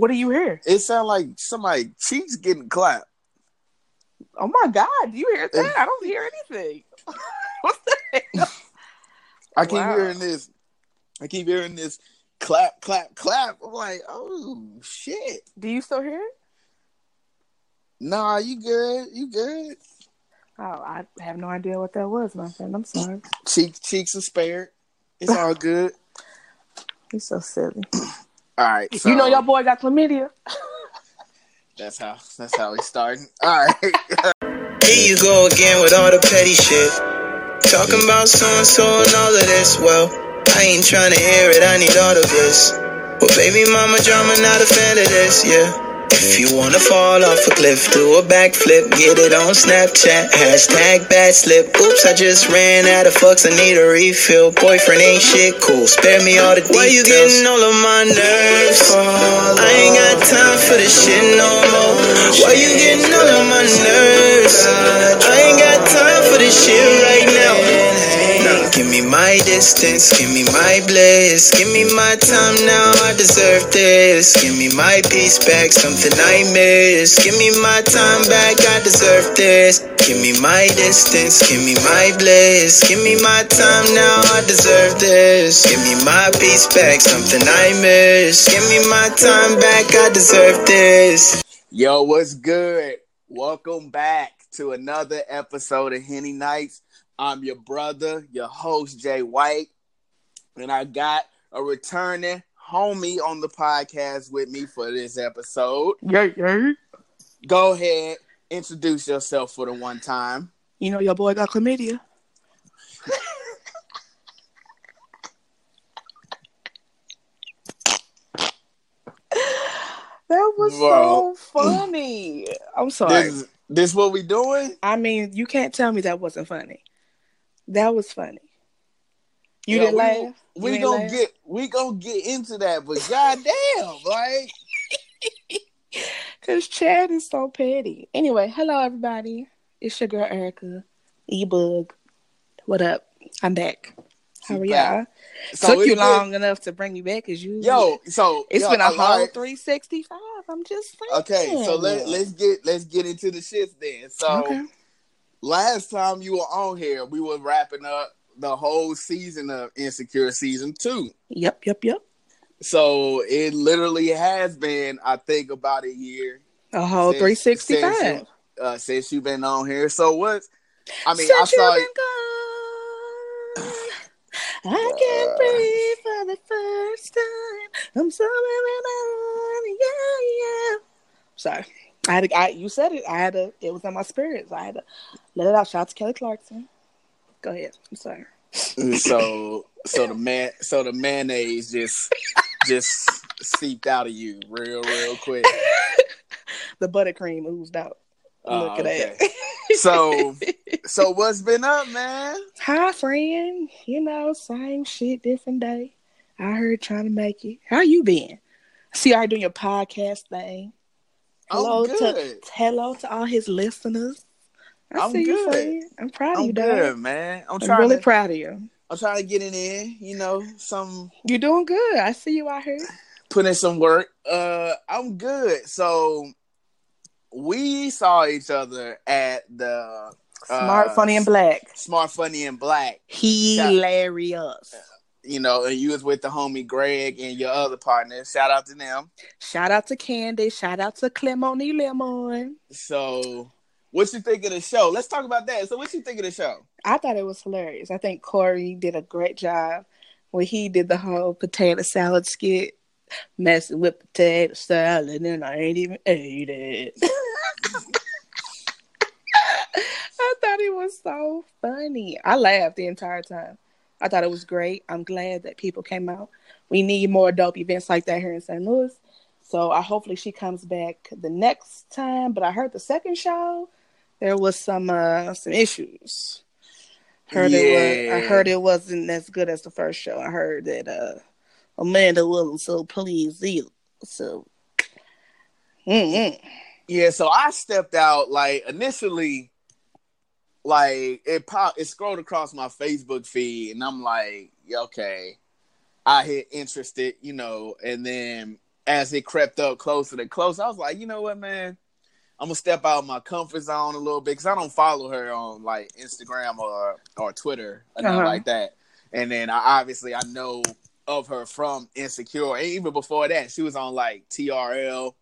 What do you hear? It sounds like somebody cheeks getting clapped. Oh my god, do you hear that? I don't hear anything. what the hell? I keep Wow. hearing this. I keep hearing this clap, clap, clap. I'm like, oh shit. Do you still hear it? Nah, you good? You good? Oh, I have no idea what that was, my friend. I'm sorry. Cheeks, cheeks are spared. It's all good. You're so silly. All right. So you know your boy got chlamydia. That's how. That's how we starting. All right. Here you go again with all the petty shit. Talking about so and so and all of this. Well, I ain't trying to hear it, I need all of this. Well, baby mama drama, not a fan of this, yeah. If you wanna fall off a cliff, do a backflip, get it on Snapchat, hashtag bad slip. Oops, I just ran out of fucks, I need a refill. Boyfriend ain't shit cool, spare me all the details. Why you getting all of my nerves? I ain't got time for this shit no more. Why you getting all of my nerves? I ain't got time for this shit right now. Give me my distance, give me my bliss, give me my time now. I deserve this. Give me my peace back, something I miss. Give me my time back, I deserve this. Give me my distance, give me my bliss, give me my time now. I deserve this. Give me my peace back, something I miss. Give me my time back, I deserve this. Yo, what's good? Welcome back to another episode of Henny Nights. I'm your brother, your host, Jay White, and I got a returning homie on the podcast with me for this episode. Yeah, yeah. Go ahead, introduce yourself for the one time. You know your boy got chlamydia. that was Bro. so funny. I'm sorry. This, this what we doing? I mean, you can't tell me that wasn't funny. That was funny. You Yo, didn't we, laugh. You We gonna laugh? get we gonna get into that, but goddamn, like Cause Chad is so petty. Anyway, hello everybody. It's your girl Erica. E Bug. What up? I'm back. How are y'all? so Took you been- long enough to bring me back as you. Yo, so it's yo, been a whole right. 365. I'm just saying. Okay, so let let's get let's get into the shit then. So Okay. Last time you were on here, we were wrapping up the whole season of Insecure season two. Yep, yep, yep. So it literally has been, I think, about a year A whole 365. since you- uh, since you've been on here. So what? I mean, Since I saw you've it. been gone, I can't breathe for the first time. I'm so in yeah, yeah. Sorry, I had to. I, you said it. I had to. It was in my spirits. I had to let it out. Shout out to Kelly Clarkson. Go ahead. I'm sorry. So so the man so the mayonnaise just just seeped out of you real real quick. The buttercream oozed out. Oh, ah, Look at okay. that. So so what's been up, man? Hi, friend. You know, same shit, different day. I heard trying to make it. How you been? See, I doing your podcast thing. Hello to hello to all his listeners. I I'm see you, good. friend. I'm proud of you, I'm dog. good, man. I'm I'm really to proud of you. I'm trying to get it in, you know, some You're doing good. I see you out here. Putting in some work. Uh I'm good. So we saw each other at the Smart, Uh, funny, and black. Smart Funny and Black, Hilarious. You know, and you was with the homie Greg and your other partner. Shout out to them. Shout out to Candy. Shout out to Clemoni Lemon. So what you think of the show? Let's talk about that. So what you think of the show? I thought it was hilarious. I think Corey did a great job when he did the whole potato salad skit, messing with potato salad, and I ain't even ate it. I thought it was so funny. I laughed the entire time. I thought it was great. I'm glad that people came out. We need more dope events like that here in St. Louis. So I hopefully she comes back the next time. But I heard the second show there was some uh some issues. Heard it was, I heard it wasn't as good as the first show. I heard that uh Amanda wasn't so pleased either. So mm Yeah, so I stepped out like initially like it pop it scrolled across my Facebook feed and I'm like, yeah, okay. I hit interested, you know, and then as it crept up closer and closer, I was like, you know what, man, I'm gonna step out of my comfort zone a little bit because I don't follow her on like Instagram or or Twitter or nothing Uh-huh. like that. And then I obviously I know of her from Insecure, and even before that, she was on like TRL,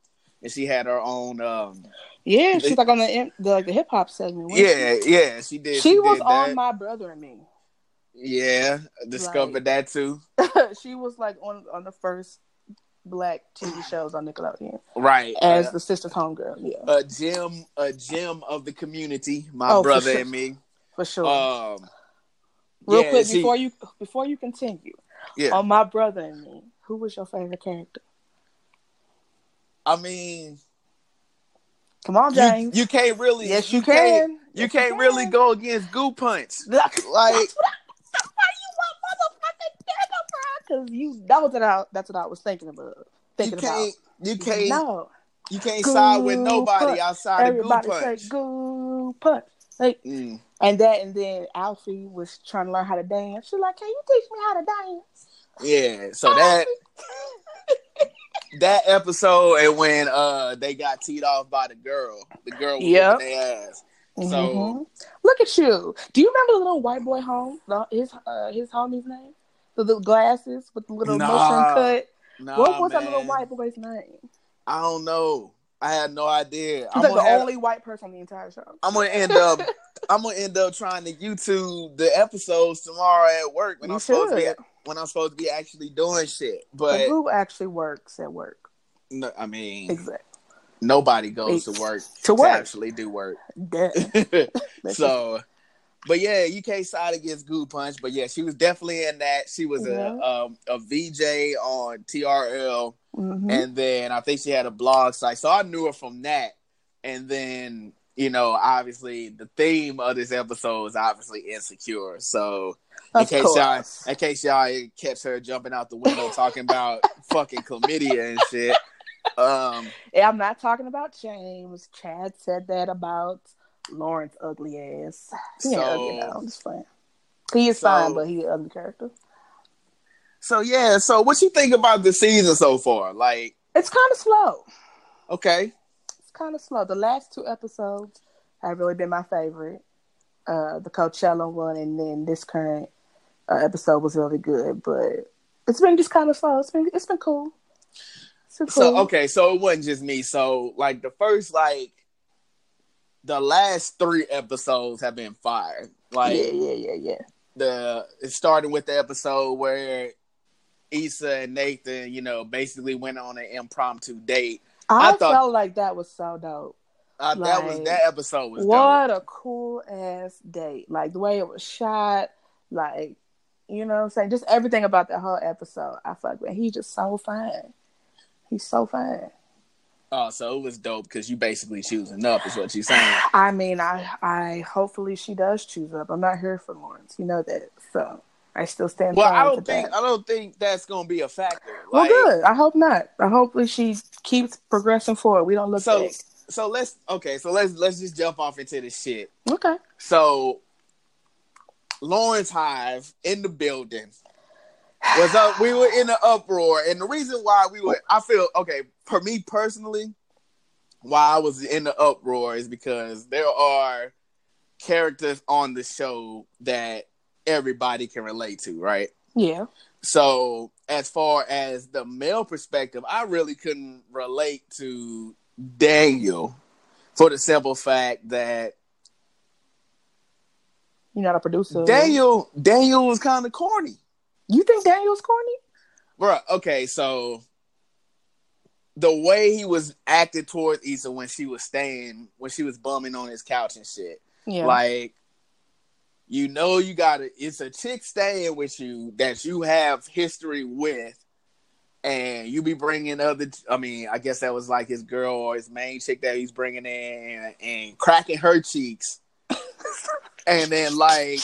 and she had her own. um Yeah, she's like on the, the like the hip hop segment. Yeah, yeah, she did. she, she was did on that. my brother and me. Yeah, discovered Like- that too. she was like on on the first black TV shows on Nickelodeon Right, as uh, the sister's homegirl. Yeah, a gem, a gem of the community. My Oh, brother sure. and me. for sure. Um, Real yeah, quick she- before you before you continue yeah. on my brother and me, who was your favorite character? I mean, Come on, James. you can't really. yes, you, can't- can. You Yes, can't can. really go against Goo Punch. That's Like- that's what why you want motherfucking bro. Because you that I, that's what I was thinking about. You Thinking can't. You can't. No, You can't Goo side with nobody Punch. outside of Goo everybody Punch. say "Goo punch." Like, Mm. and that, and then Alfie was trying to learn how to dance. She's like, "Can you teach me how to dance?" Yeah. So that that episode and when uh they got teed off by the girl, the girl was Yep. their ass. So Mhm. look at you. Do you remember the little white boy home? His uh, his homie's name, the little glasses with the little Nah, motion cut. nah, what was that little white boy's name? I don't know. I had no idea. He's I'm like the have- only white person on the entire show. I'm gonna end up. I'm gonna end up trying to YouTube the episodes tomorrow at work when You I'm supposed to be should. When I'm supposed to be actually doing shit. But But who actually works at work? no, I mean, Exactly. nobody goes to work to to work. actually do work. So, but yeah, you can't side against Goo Punch. But yeah, she was definitely in that. She was Yeah. a um, a VJ on TRL, Mhm. and then I think she had a blog site. So I knew her from that. And then you know, obviously, the theme of this episode is obviously insecure. So in Of case y'all, in case y'all catch her jumping out the window talking about fucking chlamydia and shit. Um, Yeah, I'm not talking about James. Chad said that about Lawrence ugly ass. He So- ugly now. I'm just playing. He is So- fine, but he an ugly character. so yeah, so what you think about the season so far? Like, It's kind of slow. okay, kind of slow. The last two episodes have really been my favorite. Uh, the Coachella one, and then this current uh, episode was really good, but it's been just kind of slow. It's been it's been cool. It's been cool. So okay, so it wasn't just me. So like the first like the last three episodes have been fire. Like yeah, yeah, yeah, yeah. the it started with the episode where Issa and Nathan, you know, basically went on an impromptu date. I, I thought- felt like that was so dope. Uh, that was that episode was dope. What a cool ass date. Like the way it was shot, like you know what I'm saying? Just everything about that whole episode. I fuck with. He's just so fine. He's so fine. Oh, so it was dope because you basically choosing up is what you're saying. I mean, I I hopefully she does choose up. I'm not here for Lawrence. You know that. So I still stand by. Well, I don't think that. I don't think that's gonna be a factor. Well, good. I hope not. I hopefully she keeps progressing forward. We don't look So back. so let's okay, so let's let's just jump off into this shit. Okay. So Lawrence Hive in the building was up. We were in an uproar, and the reason why we were, I feel okay. For me personally, why I was in the uproar is because there are characters on the show that everybody can relate to, right? Yeah. So, as far as the male perspective, I really couldn't relate to Daniel for the simple fact that You're not a producer. Daniel Daniel was kind of corny. You think Daniel's corny? Bro, okay, so the way he was acting towards Issa when she was staying, when she was bumming on his couch and shit. Yeah. Like, you know, you got to, it's a chick staying with you that you have history with, and you be bringing other, I mean, I guess that was like his girl or his main chick that he's bringing in and, and cracking her cheeks. and then, like,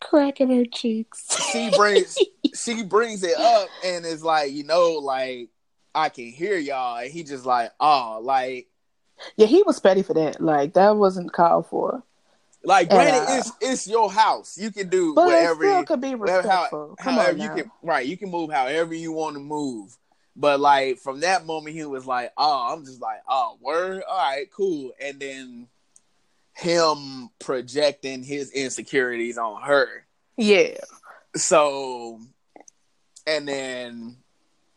cracking her cheeks. she brings she brings it up and is like, you know, like I can hear y'all, and he just like, oh, like, Yeah, he was petty for that. Like that wasn't called for. Like, granted, uh, it's it's your house, you can do But whatever, it still could be how- respectful. Come however on you can, right? You can move however you want to move, But like from that moment, he was like, "Oh, I'm just like, oh, word, all right, cool." And then him projecting his insecurities on her. Yeah. So, and then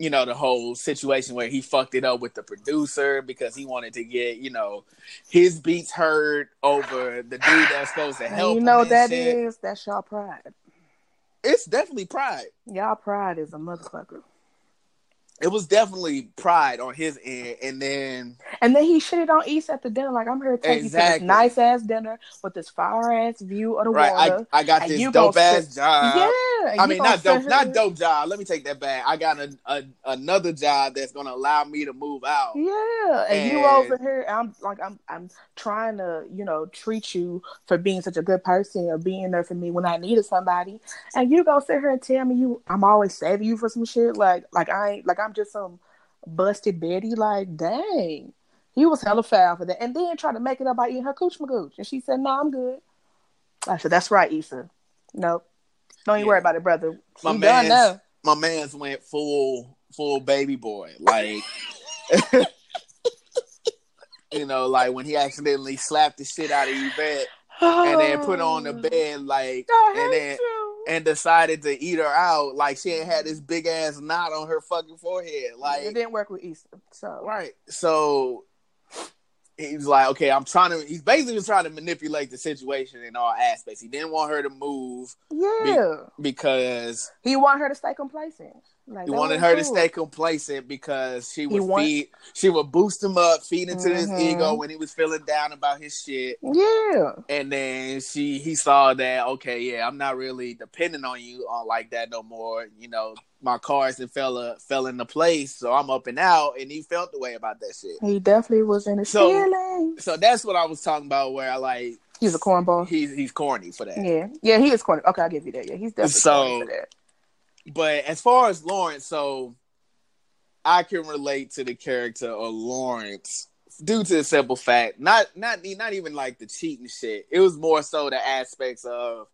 you know the whole situation where he fucked it up with the producer because he wanted to get you know his beats heard over the dude that's supposed to help. you know him that shit. is that's y'all pride. It's definitely pride. Y'all pride is a motherfucker. It was definitely pride on his end, and then And then he shitted on Issa at the dinner. Like I'm here to take you to this nice ass dinner with this fire ass view of the right, water. I I got this dope ass sit- job. yeah, and I mean, not dope, not dope job. Let me take that back. I got a, a another job that's gonna allow me to move out. Yeah, and, you over here, I'm like, I'm, I'm trying to, you know, treat you for being such a good person or being there for me when I needed somebody, and you gonna sit here and tell me you, I'm always saving you for some shit, like, like I ain't, like I'm just some busted Betty, like, dang, he was hella foul for that, and then try to make it up by eating her cooch magooch, and she said, no, I'm good. I said, that's right, Issa. Nope, don't you Yeah. worry about it, brother. My man's- My man's went full full baby boy, like. You know, like when he accidentally slapped the shit out of Yvette and then put her on the bed, like, and then you. and decided to eat her out, like she ain't had this big ass knot on her fucking forehead, like it didn't work with Issa, so right. So he's like, okay, I'm trying to. He's basically just trying to manipulate the situation in all aspects. He didn't want her to move yeah. because He wanted her to stay complacent. Like he wanted her to stay complacent because she would want- feed, she would boost him up, feed into his Mhm. ego when he was feeling down about his shit. Yeah, And then she he saw that okay, yeah, I'm not really depending on you on like that no more. You know, my cards and fell uh, fell into place, so I'm up and out. And he felt the way about that shit. he definitely was in his So- feelings. So that's what I was talking about. Where I like He's a cornball. he's he's corny for that. Yeah, yeah, he is corny. Okay, I'll give you that. Yeah, he's definitely So- corny for that. But as far as Lawrence, so I can relate to the character of Lawrence due to the simple fact, not not not even like the cheating shit. It was more so the aspects of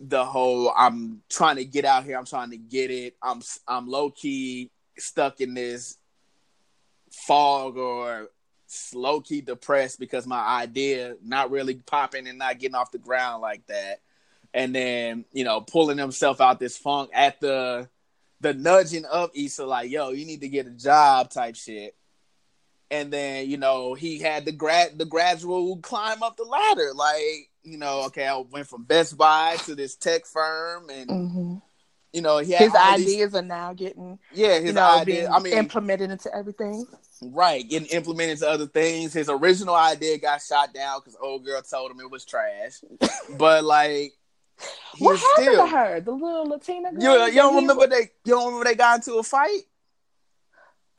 the whole I'm trying to get out here. I'm trying to get it. I'm I'm low key stuck in this fog or low key depressed because my idea not really popping and not getting off the ground like that. And then, you know, pulling himself out this funk at the the nudging of Issa, like, yo, you need to get a job type shit. And then, you know, he had the grad the gradual climb up the ladder. Like, you know, okay, I went from Best Buy to this tech firm and hmm you know, he had His all these- ideas are now getting, yeah, his you know, idea. being I mean, implemented into everything. Right, getting implemented into other things. His original idea got shot down because old girl told him it was trash. but like, What happened still. to her? The little Latina girl. You, you don't remember they? You don't remember they got into a fight?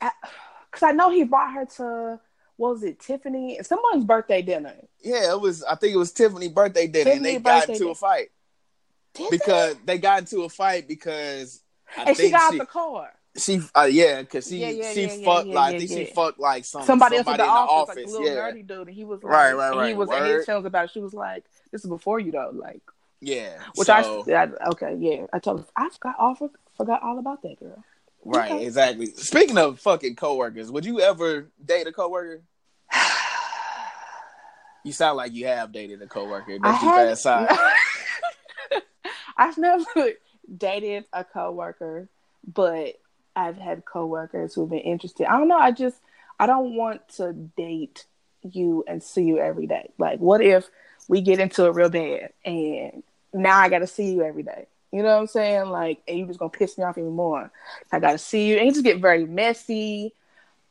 Cause I know he brought her to what was it, Tiffany? Someone's birthday dinner. Yeah, it was. I think it was Tiffany birthday dinner, and they Tiffany got into dinner. a fight Did because they got into a fight because I they? and she got she, out the car. she, uh, yeah, because she Yeah, yeah, she yeah, fucked like I think she fucked like some, Somebody, else in the in office, the like little yeah, nerdy dude, and he was like, Right, right, and he right. was in Word. his feelings about it. She was like, "This is before you, though." Like, yeah. which so, I, I, okay, yeah. I told, her, I forgot all, forgot all about that girl. Right, Okay. exactly. Speaking of fucking coworkers, would you ever date a coworker? You sound like you have dated a coworker. Don't I keep that aside. I've never dated a coworker, but I've had coworkers who've been interested. I don't know. I just I don't want to date you and see you every day. Like, what if we get into it real bad and now I got to see you every day? You know what I'm saying? Like, and you just gonna piss me off even more. I got to see you, and you just get very messy.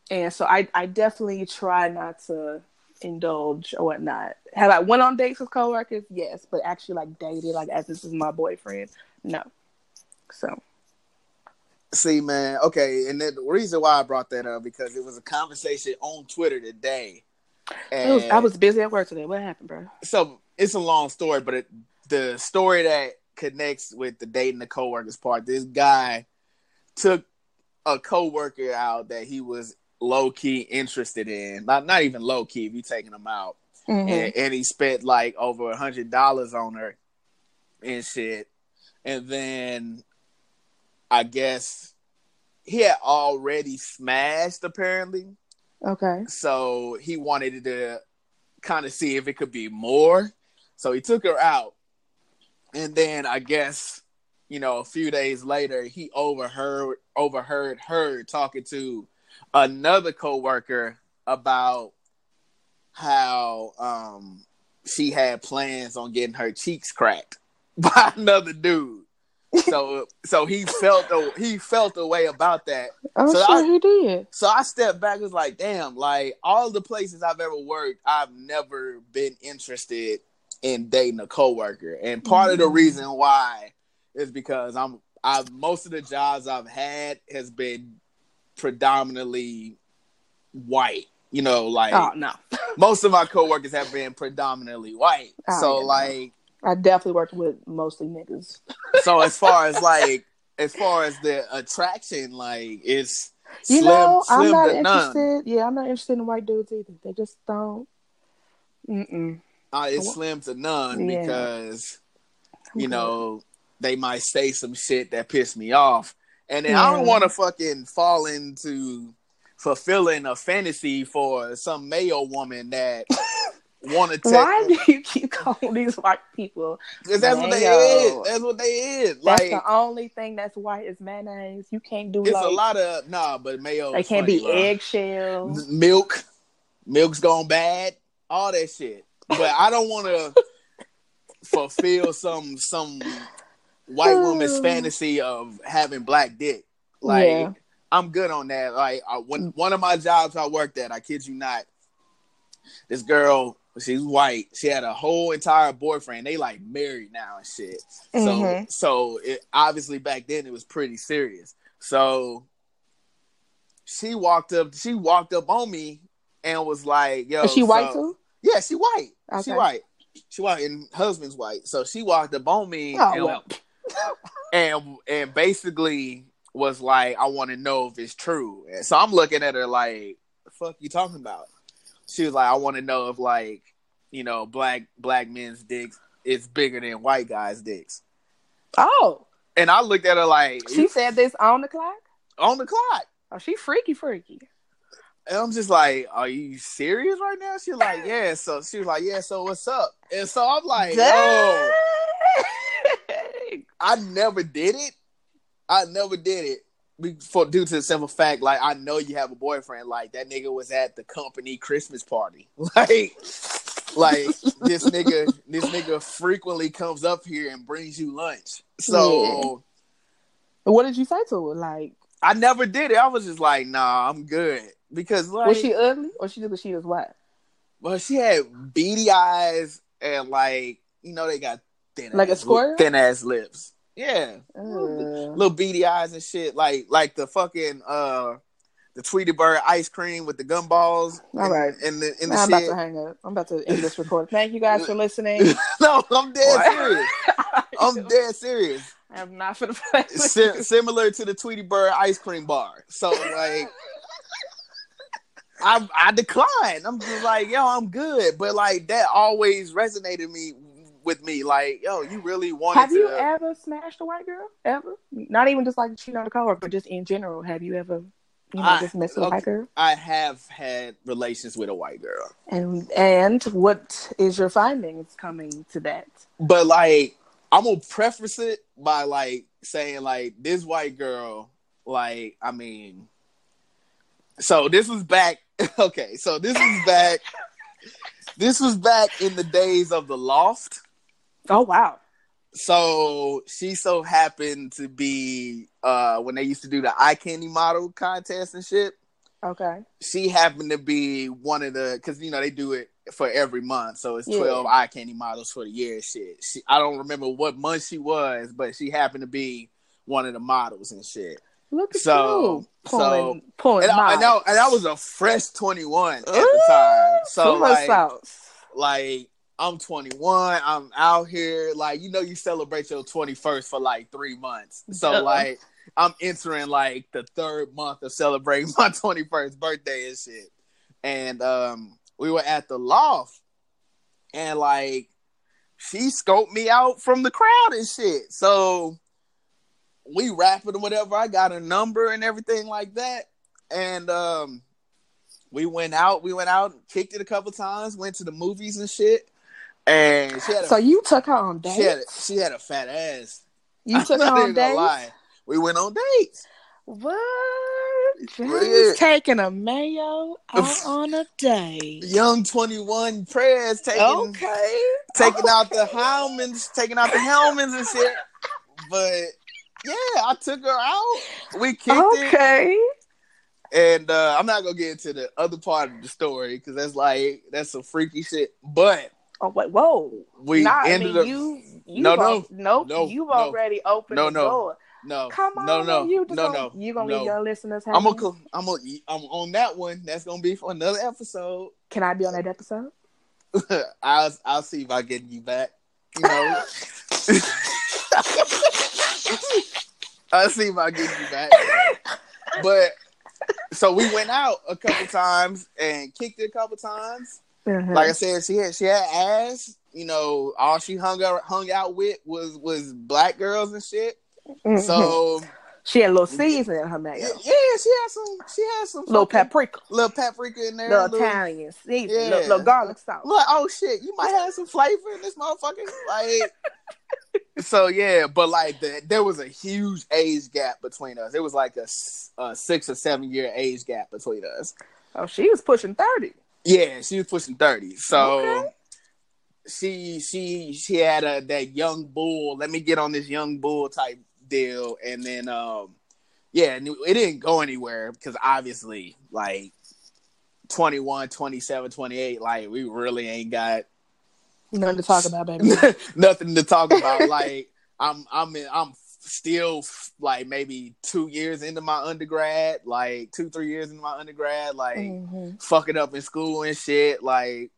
And so I I definitely try not to indulge or whatnot. Have I went on dates with coworkers? Yes, but actually like dated, like as this is my boyfriend, no. So See, man, okay, and then the reason why I brought that up because it was a conversation on Twitter today. was, And I was busy at work today. What happened, bro? so it's a long story, but it, the story that connects with the dating the coworkers part, this guy took a coworker out that he was low key interested in, not not even low key if you taking him out, Mhm. and, and he spent like over a hundred dollars on her and shit, and then I guess he had already smashed apparently. Okay. So he wanted to kind of see if it could be more. So he took her out. And then I guess, you know, a few days later, he overheard overheard her talking to another coworker about how um she had plans on getting her cheeks cracked by another dude. So so he felt a, he felt a way about that. I'm So sure I- he did. So I stepped back and was like, damn, like all the places I've ever worked, I've never been interested in dating a coworker. And part of the Mhm. reason why is because I'm I've most of the jobs I've had has been predominantly white. You know, like Oh no. most of my coworkers have been predominantly white. Oh, so yeah, no. like I definitely worked with mostly niggas. so as far as like as far as the attraction, like it's You slim, know, I'm slim not to none. interested. Yeah, I'm not interested in white dudes either. They just don't. Mm-mm. Uh, it's slim to none Yeah. because I'm you know they might say some shit that piss me off, and then I don't want to fucking fall into fulfilling a fantasy for some male woman that want to Why do you keep calling these white people? because that's what they is. That's what they is. That's Like the only thing that's white is mayonnaise. You can't do it's like a lot of nah, but mayo. they can't funny, be bro. eggshells. milk, milk's gone bad, all that shit. But I don't want to fulfill some some white woman's fantasy of having black dick. Like Yeah. I'm good on that. Like I, when one of my jobs I worked at, I kid you not, this girl, she's white. She had a whole entire boyfriend. They like married now and shit. So Mhm. so it obviously back then it was pretty serious. So she walked up she walked up on me and was like, yo, Is she white too? Yeah, she white. She white. She white and husband's white. So she walked up on me Oh, and, well. and and basically was like, I want to know if it's true. And so I'm looking at her like, the fuck you talking about? She was like, I want to know if like, you know, black black men's dicks is bigger than white guys' dicks. Oh, And I looked at her like, she said this on the clock. on the clock. Oh, she freaky, freaky. And I'm just like, are you serious right now? She's like, yeah. So she was like, yeah. So what's up? And so I'm like, oh, I never did it. I never did it. Be- For due to the simple fact, like I know you have a boyfriend. Like that nigga was at the company Christmas party. Like, like this nigga, this nigga frequently comes up here and brings you lunch. So What did you say to her? Like, I never did it. I was just like, nah, I'm good because like, was she ugly or she just she was white? well, she had beady eyes and like you know they got thin Like a ass- squirrel? thin ass lips. Yeah, Uh, little beady eyes and shit, like like the fucking uh the Tweety Bird ice cream with the gumballs. All and, and the in the I'm about to hang up. I'm about to end this recording. Thank you guys for listening. no, I'm dead What? serious. I'm dead serious. I'm not for the play. Sim- similar to the Tweety Bird ice cream bar. So like. I I declined. I'm just like, yo, I'm good. But like that always resonated me with me. Like, yo, you really wanted Have to you ever smashed a white girl? Ever? Not even just like cheating on a coworker, but just in general. Have you ever, you know, I- just messed with a white girl? I have had relations with a white girl. And and what is your findings coming to that? But like, I'm gonna preface it by like saying like this white girl, like, I mean, so this was back. Okay, so this was back. this was back in the days of the loft. Oh wow. So she so happened to be uh when they used to do the eye candy model contest and shit. Okay. She happened to be one of the because you know they do it for every month, so it's Yeah. twelve eye candy models for the year. and Shit, she, I don't remember what month she was, but she happened to be one of the models and shit. Look at So- you pulling so- pulling And I, and. I, and I was a fresh twenty one at the time, so like, like I'm 21. I'm out here. Like, you know, you celebrate your 21st for like three months. So, Duh. like, I'm entering like the third month of celebrating my 21st birthday and shit. And um, we were at the loft, and like, she scoped me out from the crowd and shit. So, we rapping or whatever. I got a number and everything like that. And um we went out, we went out, and kicked it a couple times, went to the movies and shit. And she had a, So you took her on she had a, she had a fat ass. You took her on dates? lie. We went on dates. What? Yeah. Taking a mayo out on a date. Young 21 prayers taking Okay. taking out the helmets, taking out the helmets and shit. But yeah, I took her out. We kicked it. Okay. And uh, I'm not gonna get into the other part of the story because that's like that's some freaky shit. But Oh wait, whoa. we nah, I ended mean, up you, you No, no, nope, no, you've no. already opened No, the no. door. no, Come on, no, no, you no, gonna, no. You gonna no. leave your listeners I'm gonna, I'm gonna, I'm on that one. That's gonna be for another episode. Can I be on that episode? I'll, I'll see if I get you back. You know, I'll see if I get you back. But so we went out a couple times and kicked it a couple times. Uh-huh. Like I said, she had she had ass. You know, all she hung out hung out with was was black girls and shit. Mhm. So she had a little season in her mayo. yeah, she had some she had some Little fucking- paprika, little paprika in there. little little- Italian season, Yeah. little, little garlic sauce. Look, oh shit, you might have some flavor in this motherfucker. Like, so yeah, but like the, there was a huge age gap between us. It was like a six or seven year age gap between us. Oh, she was pushing thirty. Yeah, she was pushing thirty. So Okay. she she she had a that young bull. Let me get on this young bull type deal, and then um yeah, it didn't go anywhere because obviously like 21, 27, 28, like we really ain't got Nothing to talk about, baby. nothing to talk about. like I'm I'm in, I'm still like maybe two years into my undergrad, like two three years into my undergrad, like Mhm. fucking up in school and shit. Like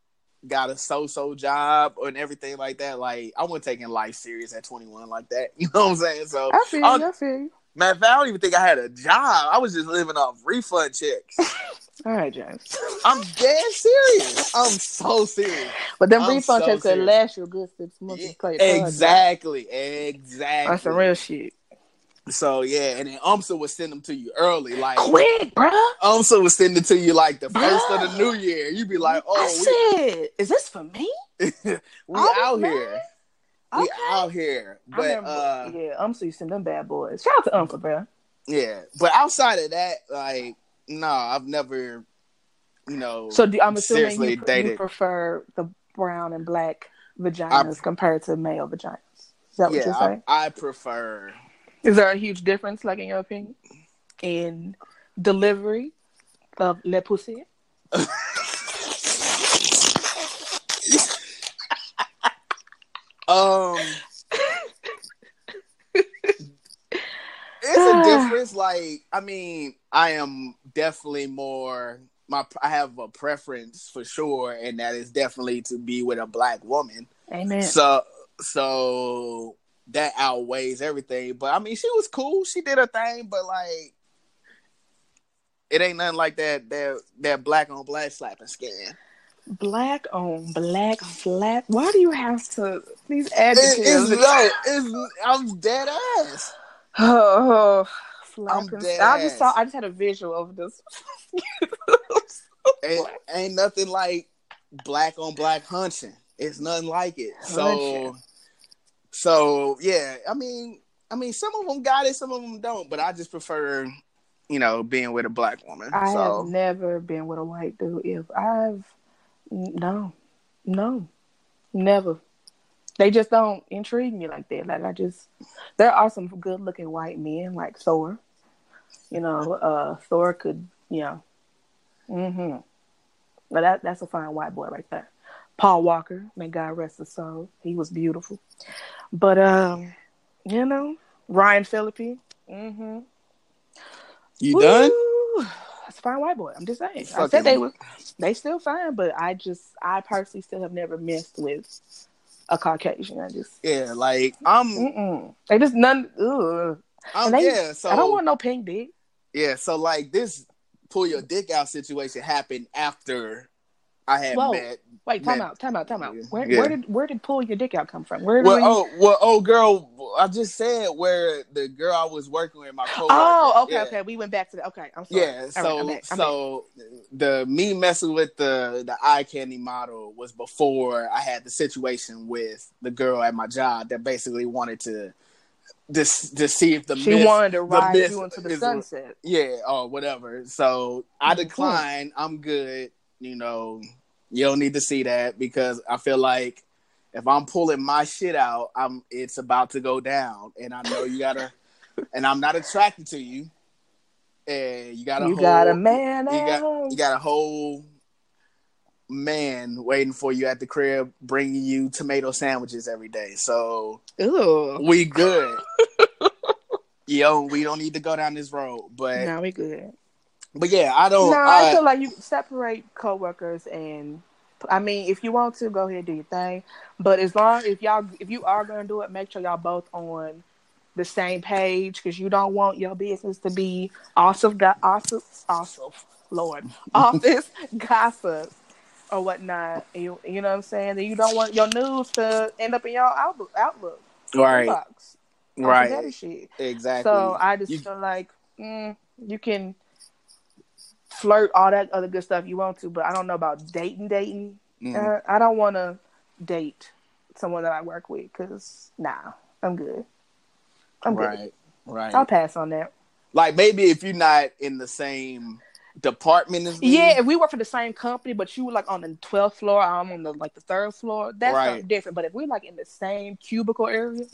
got a so so job and everything like that. Like I wasn't taking life serious at 21 like that. You know what I'm saying? So I feel you. I feel you. Man, I don't even think I had a job. I was just living off refund checks. All right, James. I'm dead serious. I'm so serious. But them I'm refund so checks could serious. last you a good six months. Yeah, play it fun. Exactly, exactly. That's some real shit. So yeah, and then UMSL would send them to you early. Like Quick, bruh. UMSL would send it to you like the first of the new year. You'd be like, I oh, said, is this for me? we, we I out here. Okay. We out here. I But remember, uh yeah, UMSL used to them bad boys. Shout out to Uncle, bro. yeah. But outside of that, like, no, I've never, you know, So do, I'm assuming you, you prefer the brown and black vaginas compared to male vaginas. Is that what yeah, you're I. I prefer Is there a huge difference, like in your opinion, in delivery of le pussy? Um, it's a difference. Like, I mean, I am definitely more. My I have a preference for sure, and that is definitely to be with a black woman. Amen. So, so that outweighs everything. But I mean, she was cool. She did her thing, but like, it ain't nothing like that. That that black on black slapping skin. Black on black flat. Why do you have to these It, it's no, it's I'm dead ass. Oh, I'm flapping. dead I just saw. I just had a visual of this. ain't, ain't nothing like black on black hunching. It's nothing like it. So, Hunching. so yeah. I mean, I mean, some of them got it, some of them don't. But I just prefer, you know, being with a black woman. I so have never been with a white dude. If I've no, no, never. They just don't intrigue me like that. Like I just, there are some good looking white men like Thor. You know, uh, Thor could, you know, mm-hmm. But that that's a fine white boy right there. Paul Walker, may God rest his soul. He was beautiful. But um, you know, Ryan Phillippe. Mm-hmm. you done? That's a fine white boy. I'm just saying. I said they were they still fine, but I just I personally still have never messed with a Caucasian. I just Yeah, like I'm. mm-mm. they just none. Ugh. They- yeah. So I don't want no pink dick. yeah. So like this pull your dick out situation happened after I had Whoa. met. Wait, time Man. out, time out, time out. Where Yeah. where did where did pull your dick out come from? Where Well, oh, well, oh, girl, I just said where the girl I was working with, my coworker. Oh, okay, yeah. okay. We went back to the okay. I'm sorry. Yeah, so right, I'm I'm so the me messing with the the eye candy model was before I had the situation with the girl at my job that basically wanted to just to see if the she myth- wanted to ride you into the is- sunset. yeah or whatever. So I Mhm. declined. I'm good. You know, you don't need to see that because I feel like if I'm pulling my shit out, I'm it's about to go down, and I know you gotta. and I'm not attracted to you. And you got a You whole, got a man you got you got a whole man waiting for you at the crib, bringing you tomato sandwiches every day. So Ooh. we good. Yo, we don't need to go down this road, but Now we good. But yeah, I don't. no, I I, feel like you separate coworkers and I mean, if you want to, go ahead and do your thing. But as long if y'all if you are gonna do it, make sure y'all both on the same page because you don't want your business to be also got also also Lord office gossip or whatnot. You you know what I'm saying? That you don't want your news to end up in your outlook outlook right, inbox. right, exactly. So I just You- feel like mm, you can flirt all that other good stuff you want to, but I don't know about dating. Dating, Mhm. uh, I don't want to date someone that I work with because nah, I'm good. I'm good. right, right. I'll pass on that. Like maybe if you're not in the same department as me, Yeah, if we work for the same company, but you were like on the twelfth floor, I'm on the like the third floor. That's Right. different. But if we're like in the same cubicle area,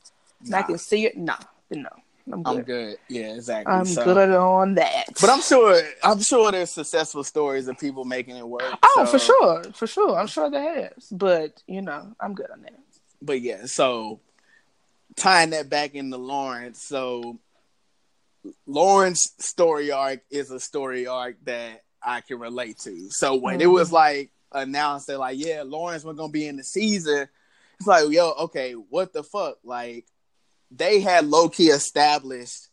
and I can see it. Nah, no, I'm good. I'm good. Yeah, exactly. I'm So- good on that. But I'm sure I'm sure there's successful stories of people making it work. Oh, so- for sure, for sure. I'm sure there has, but you know, I'm good on that. But yeah, so tying that back into Lawrence, so Lawrence's story arc is a story arc that I can relate to. So when it was Mhm. like announced that like, yeah, Lawrence was gonna be in the season, it's like, yo, okay, what the fuck? Like they had low key established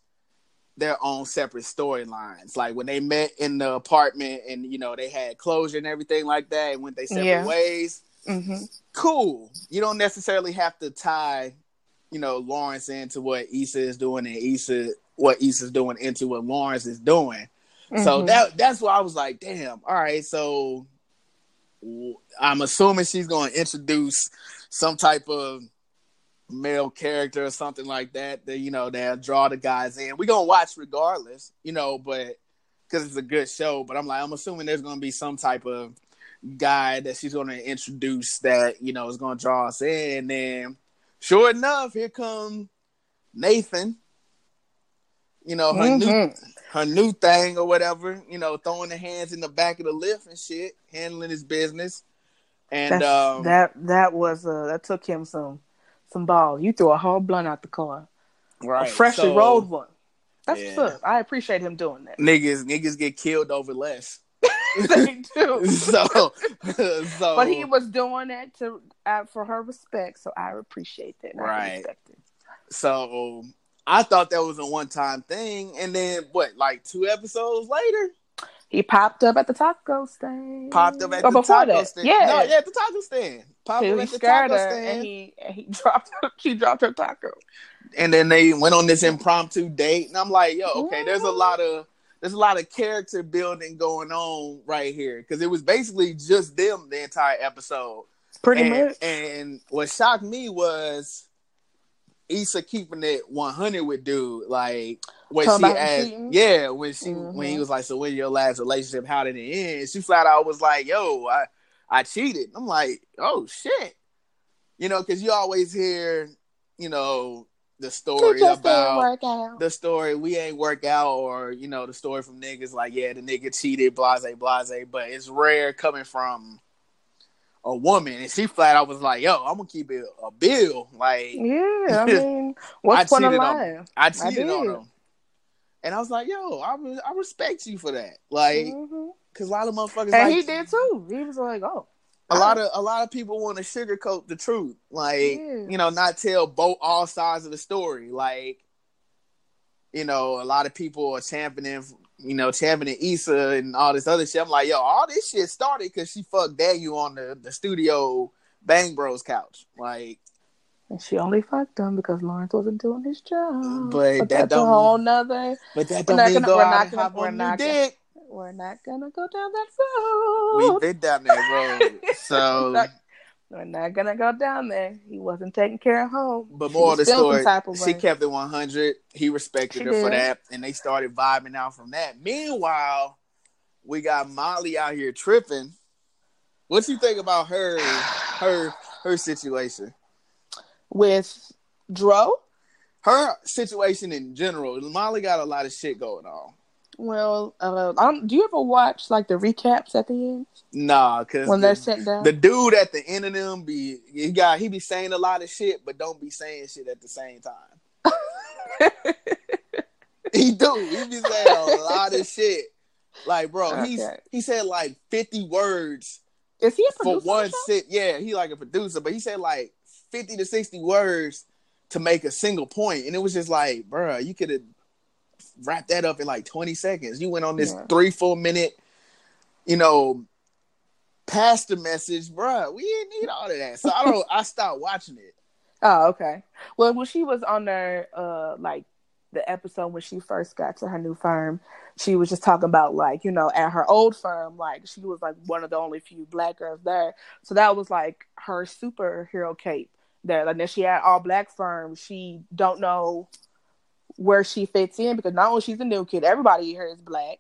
their own separate storylines. Like when they met in the apartment and you know they had closure and everything like that and went their separate Yeah. ways Mm-hmm. cool. You don't necessarily have to tie, you know, Lawrence into what Issa is doing and Issa what Issa's doing into what Lawrence is doing. Mm-hmm. So that that's why I was like, damn, all right, so I'm assuming she's going to introduce some type of male character or something like that that you know that draw the guys in. We're gonna watch regardless, you know, but because it's a good show. But I'm like, I'm assuming there's gonna be some type of guy that she's gonna introduce that you know is gonna draw us in. And then, sure enough, here come Nathan. You know her new Mhm. her new thing or whatever. You know, throwing the hands in the back of the lift and shit, handling his business. And um, that that was uh that took him some some balls. You threw a whole blunt out the car, right, a freshly so- rolled one. That's Yeah. what's up. I appreciate him doing that. niggas niggas get killed over less. they do. so so but he was doing that to uh, for her respect, so I appreciate that. Right. so I thought that was a one time thing, and then what? Like two episodes later, He popped up at the taco stand. popped up at Or the taco that. stand. Yeah, no, yeah, at the taco stand. Popped He, up at the scared taco her, stand, and he and he dropped. She dropped her taco. and then they went on this impromptu date, and I'm like, yo, okay, there's a lot of there's a lot of character building going on right here because it was basically just them the entire episode. Pretty and, much. And what shocked me was Issa keeping it 100 with dude. Like when Talking she asked, cheating? yeah, when she when he Mhm. was like, "So when your last relationship? How did it end?" She flat out was like, "Yo, I I cheated." I'm like, "Oh shit," you know, because you always hear, you know, the story about the story we ain't work out or you know the story from niggas like yeah the nigga cheated blase blase but it's rare coming from a woman and she flat out was like yo i'm gonna keep it a bill like Yeah, I mean, what's I point of on- lying? i cheated on did. him and i was like yo i, re- I respect you for that like Mhm. because a lot of motherfuckers And like he did too. He was like, "Oh, a lot of a lot of people want to sugarcoat the truth, like Yeah. you know, not tell both all sides of the story. Like, you know, a lot of people are championing, you know, Tammin and Issa and all this other shit. I'm like, yo, all this shit started because she fucked Daniel on the, the studio Bang Bros couch. Like, and she only fucked him because Lawrence wasn't doing his job. But, But that that's a don't whole nother. but that don't mean gonna- go we're out not and gonna- hop we're on gonna- dick. We're not gonna go down that road. We've been down that road. So We're not gonna go down there. He wasn't taking care of home. But more of the story, type of she kept it 100. He respected She her for that, and they started vibing out from that. Meanwhile, we got Molly out here tripping. What you think about her, her, her situation? with Dro. Her situation in general. Molly got a lot of shit going on. Well, uh, do you ever watch like the recaps at the end Nah, cause when the, they're sitting down? the dude at the end of them be he got he be saying a lot of shit, but don't be saying shit at the same time. He do. He be saying a lot of shit. Like, bro, he's he said like 50 words Is he a for producer? one on the show? sit. Yeah, he like a producer, but he said like 50 to 60 words to make a single. And it was just like, bro, you could have wrapped that up in like 20 seconds. You went on this Yeah. three, four minute, you know, pastor message, bro. We didn't need all of that. So I don't I stopped watching it. Oh, okay. Well, when she was on there, uh, like the episode when she first got to her new firm, she was just talking about like you know at her old firm, like she was like one of the only few black girls there. So that was like her superhero cape there. Like then she had all black firm. She don't know where she fits in because not only she's a new kid, everybody here is black,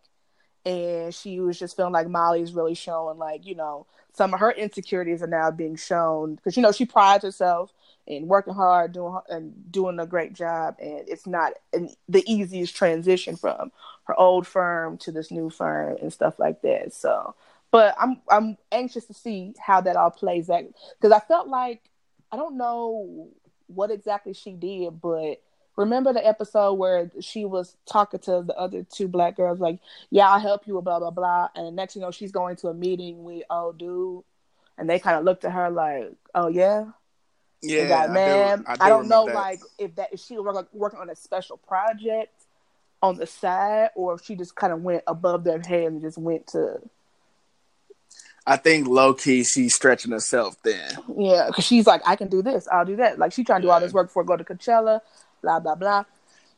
and she was just feeling like Molly's really showing like you know some of her insecurities are now being shown. Because you know she prides herself in working hard, doing and doing a great job, and it's not an, the easiest transition from her old firm to this new firm and stuff like that. So, but I'm I'm anxious to see how that all plays out. Because I felt like I don't know what exactly she did, but remember the episode where she was talking to the other two black girls, like, "Yeah, I'll help you," blah blah blah, and the next you know she's going to a meeting with old dude, and they kind of looked at her like, "Oh yeah." Yeah, And like, I man, do- I, do don't know, that. like if that if she was working, working on a special project on the side, or if she just kind of went above their head and just went to I think low key she's stretching herself then. yeah, because she's like, I can do this, I'll do that. Like she trying to do all this work before I go to Coachella, blah blah blah.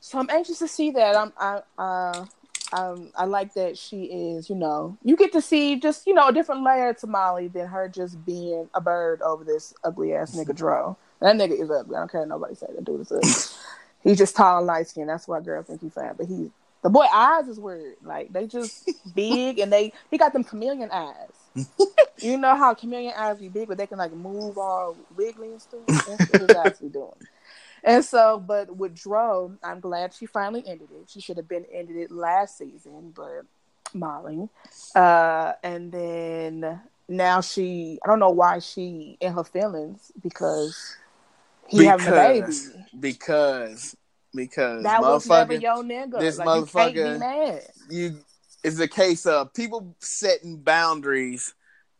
So I'm anxious to see that. I'm I uh um I like that she is. You know, you get to see just you know a different layer to Molly than her just being a bird over this ugly ass nigga Dro. That nigga is ugly. I don't care nobody say that dude is ugly. He's just tall and light skinned. That's why girls think he's fine. But he the boy eyes is weird. Like they just big and they he got them chameleon eyes. you know how chameleon eyes be big, but they can like move all wiggly and stuff. That's what his eyes be doing. And so, but with Dro, I'm glad she finally ended it. She should have been ended it last season, but Molly. Uh, and then now she, I don't know why she in her feelings because he having a baby. Because because because That was never motherfucker, your nigga. this like, you motherfucker- mad. you it's a case of people setting boundaries,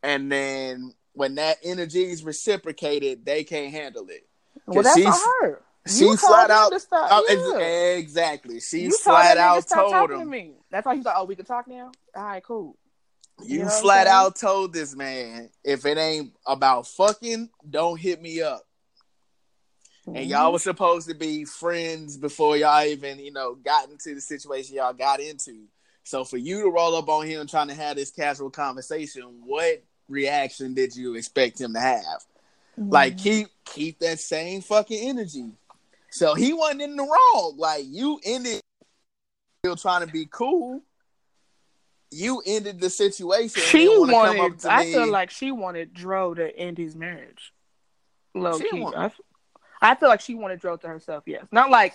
and then when that energy is reciprocated, they can't handle it. Well, that's she's- on her. She You flat out, to stop- oh, yeah. exactly. She You flat out stop told talking to him. me. That's why he's like, "Oh, we can talk now." All right, cool. You, You know flat out told this man, if it ain't about fucking, don't hit me up. And Mm-hmm. y'all was supposed to be friends before y'all even, you know, got into the situation y'all got into. So for you to roll up on him trying to have this casual conversation, what reaction did you expect him to have? Like Mm-hmm. keep keep that same fucking energy. So he wasn't in the wrong. Like you ended still trying to be cool. You ended the situation. she then wanna come up wanted. I me- feel like she wanted Dro to end his marriage. Low She key, I, I feel like she wanted Dro to herself. Yes, not like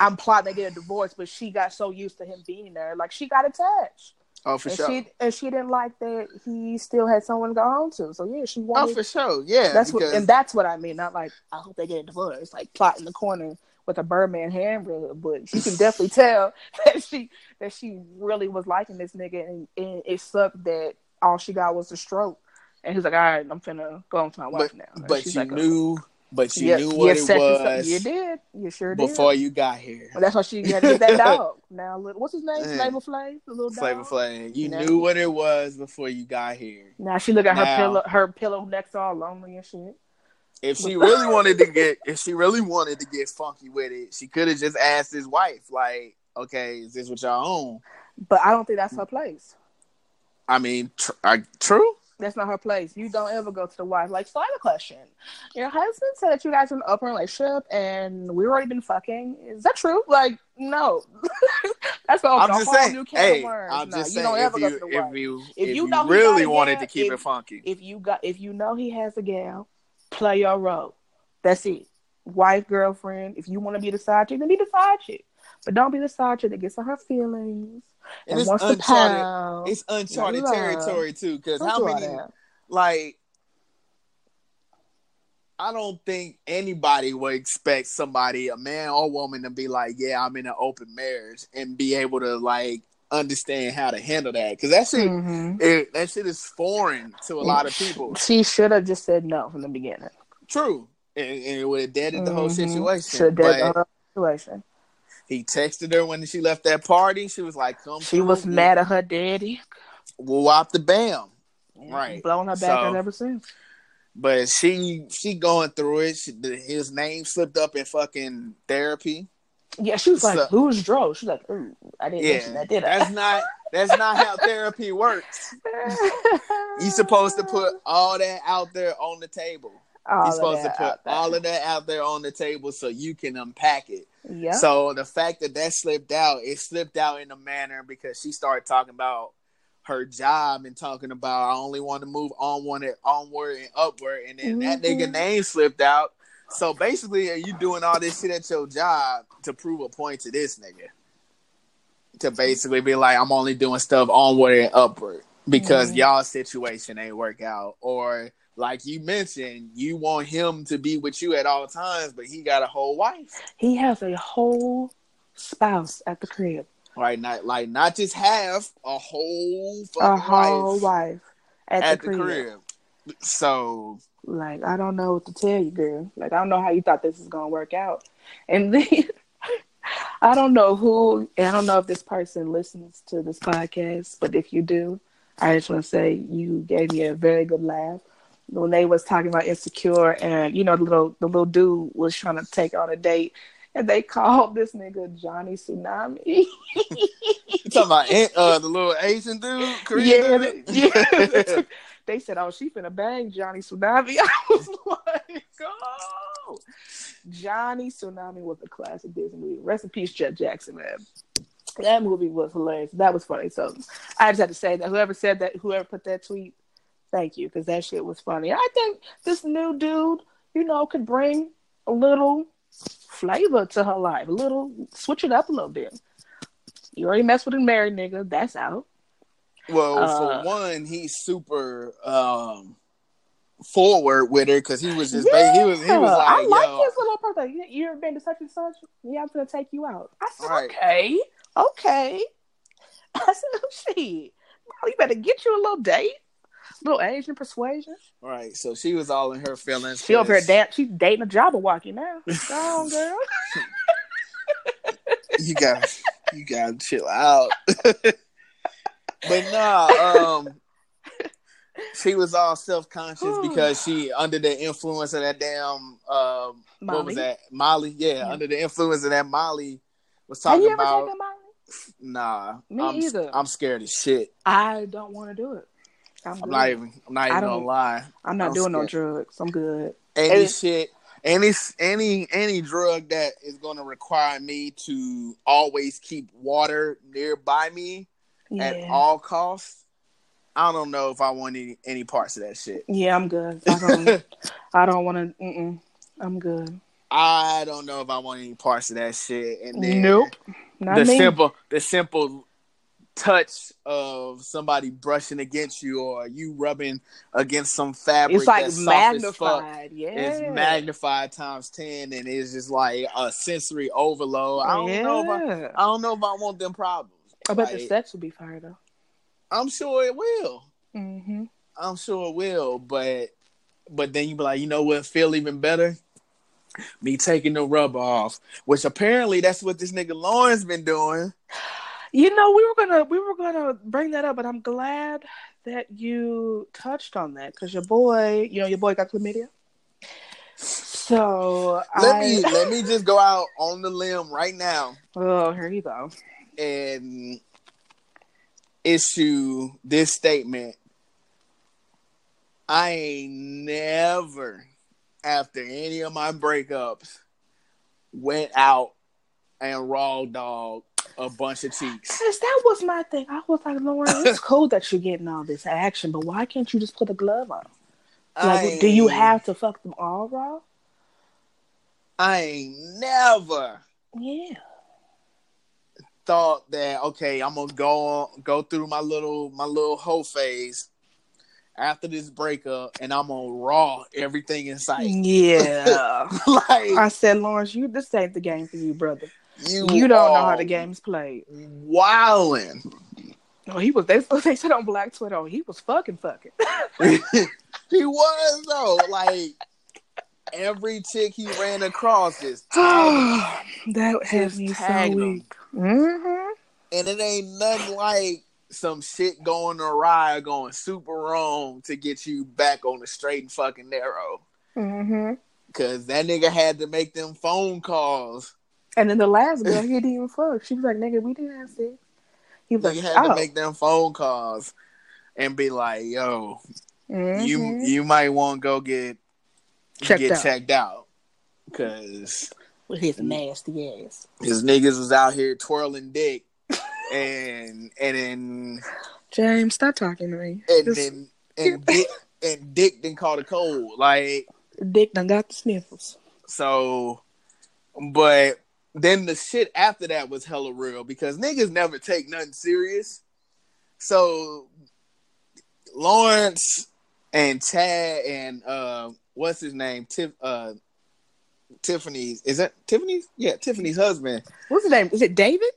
I'm plotting to get a divorce, but she got so used to him being there, like she got attached, oh for and sure. she and she didn't like that he still had someone to go home to. So yeah, she oh, wanted. oh for sure. Yeah. that's because, what, and that's what I mean. Not like I hope they get a divorce, like plot in the corner with a Birdman hand but you can definitely tell that she that she really was liking this nigga, and, and it sucked that all she got was a stroke. And he's like, "All right, I'm finna go on to my wife but now." And but you like, "Oh." But you knew what it was. You did. You sure did. Before you got here. Well, that's why she had to get that dog. Now, what's his name? Flavor Flav, the little dog. Flavor Flav. You now, knew what it was before you got here. Now she look at now, her pillow. Her pillow neck's all lonely and shit. If she really wanted to get, if she really wanted to get funky with it, she could have just asked his wife, like, "Okay, is this what y'all own?" But I don't think that's her place. I mean, tr- I, true. That's not her place. You don't ever go to the wife like, so I have a question. Your husband said that you guys are in an open relationship and we've already been fucking. Is that true? Like, no. That's what I'm just saying. New hey, I'm no, just you saying. If you, if you, if, if you, know really wanted to keep if, it funky, if you got, if you know he has a gal, play your role. That's it. Wife, girlfriend. If you want to be the side chick, then be the side chick. But don't be the side chick that gets on her feelings and, and wants uncharted, to pound. It's uncharted territory too. Because how many, like, I don't think anybody would expect somebody, a man or woman, to be like, "Yeah, I'm in an open marriage," and be able to like understand how to handle that because that shit, mm-hmm. it, that shit is foreign to a lot of people. She should have just said no from the beginning. True, and, and it would have deaded mm-hmm. the whole situation. Should dead the whole situation. He texted her when she left that party. She was like, "Come." She was mad at her daddy. Wop the bam, yeah, right? Blowing her back so, ever since. But she she going through it. She, his name slipped up in fucking therapy. Yeah, she was like, "Who's Dro?" She's like, Ooh, "I didn't yeah, mention that, did I?" That's not that's not how therapy works. you supposed to put all that out there on the table. All You're supposed to put all of that out there on the table so you can unpack it. Yeah. So the fact that that slipped out, it slipped out in a manner because she started talking about her job and talking about I only want to move onward and onward and upward, and then mm-hmm. that nigga name slipped out. So basically, are you doing all this shit at your job to prove a point to this nigga? To basically be like, I'm only doing stuff onward and upward because mm-hmm. y'all situation ain't work out, or like you mentioned, you want him to be with you at all times, but he got a whole wife. He has a whole spouse at the crib. Right, not like not just half, a whole a whole wife, wife at, at the, the crib. crib. So, like, I don't know what to tell you, girl. Like, I don't know how you thought this was gonna work out, and then I don't know who. I don't know if this person listens to this podcast, but if you do, I just want to say you gave me a very good laugh when they was talking about insecure and you know the little the little dude was trying to take on a date and they called this nigga Johnny Tsunami. you talking about uh, the little Asian dude? Korean yeah, dude? yeah. they said, "Oh, she finna bang Johnny Tsunami." I was like, "Oh." Johnny Tsunami was a classic Disney movie. Rest in peace, Jet Jackson, man. That movie was hilarious. That was funny. So I just had to say that whoever said that, whoever put that tweet, Thank you, because that shit was funny. I think this new dude, you know, could bring a little flavor to her life, a little switch it up a little bit. You already messed with a married nigga, that's out. Well, uh, for one, he's super um, forward with her because he was just yeah, he was he was like, I like Yo. his little person. You, you ever been to such and such? Yeah, I'm gonna take you out. I said, right. okay, okay. I said, oh, shit, well, you better get you a little date little Asian persuasion. Right. So she was all in her feelings. She over here da- she's dating a Jabberwocky now. Go on, girl. you got you gotta chill out. but nah, um she was all self conscious because she under the influence of that damn um what was that? Molly. Yeah, yeah, under the influence of that Molly was talking about Nah, Me I'm, either. I'm scared as shit. I don't want to do it. I'm, I'm not even. I'm not even gonna lie. I'm not I'm doing scared. no drugs. I'm good. Any and shit, any any any drug that is gonna require me to always keep water nearby me yeah. at all costs. I don't know if I want any, any parts of that shit. Yeah, I'm good. I don't. I don't want to. I'm good. I don't know if I want any parts of that shit. And then nope, not the me. simple, the simple touch of somebody brushing against you or you rubbing against some fabric it's like magnified. Yeah. it's magnified times 10 and it's just like a sensory overload. I don't yeah. know if I, I don't know if i want them problems. I bet like, the sex will be fire though. I'm sure it will. Mm-hmm. i'm sure it will but but then you be like you know what? Feel even better? Me taking the rubber off, which apparently that's what this nigga Lawrence been doing. You know, we were gonna we were gonna bring that up, but I'm glad that you touched on that because your boy, you know, your boy got chlamydia. So Let I, me let me just go out on the limb right now Oh, here you go. and issue this statement. I ain't never, after any of my breakups, went out and raw dog a bunch of cheeks. That was my thing. I was like, Lauren, it's cool that you're getting all this action, but why can't you just put a glove on? Like, I do you have to fuck them all raw? I ain't never Yeah. thought that okay, I'm gonna go on, go through my little my little hoe phase after this breakup, and I'm gonna raw everything in sight. Yeah. like I said, Lawrence, you this ain't the game for you, brother. You, You don't know how the game's played. Wilding. Oh, he was. They, they said on Black Twitter, oh, he was fucking fucking. he was though. Like every chick he ran across is that has me so weak. Mm-hmm. and it ain't nothing like some shit going awry or going super wrong to get you back on the straight and fucking narrow. Mm-hmm. Cause that nigga had to make them phone calls. And then the last girl, he didn't even fuck. She was like, "Nigga, we didn't have sex." He was Nigga like, had "Oh, to make them phone calls and be like, "Yo, you mhm. you might want to go get Checked get out. checked out." Cause with his nasty ass." his niggas was out here twirling dick, and and then James, stop talking to me. and This then and dick and dick then caught a cold. Like dick done got the sniffles. so, but then the shit after that was hella real because niggas never take nothing serious. So Lawrence and Chad and uh what's his name? Tiff uh Tiffany's is that Tiffany's? Yeah, Tiffany's husband. What's his name? Is it David?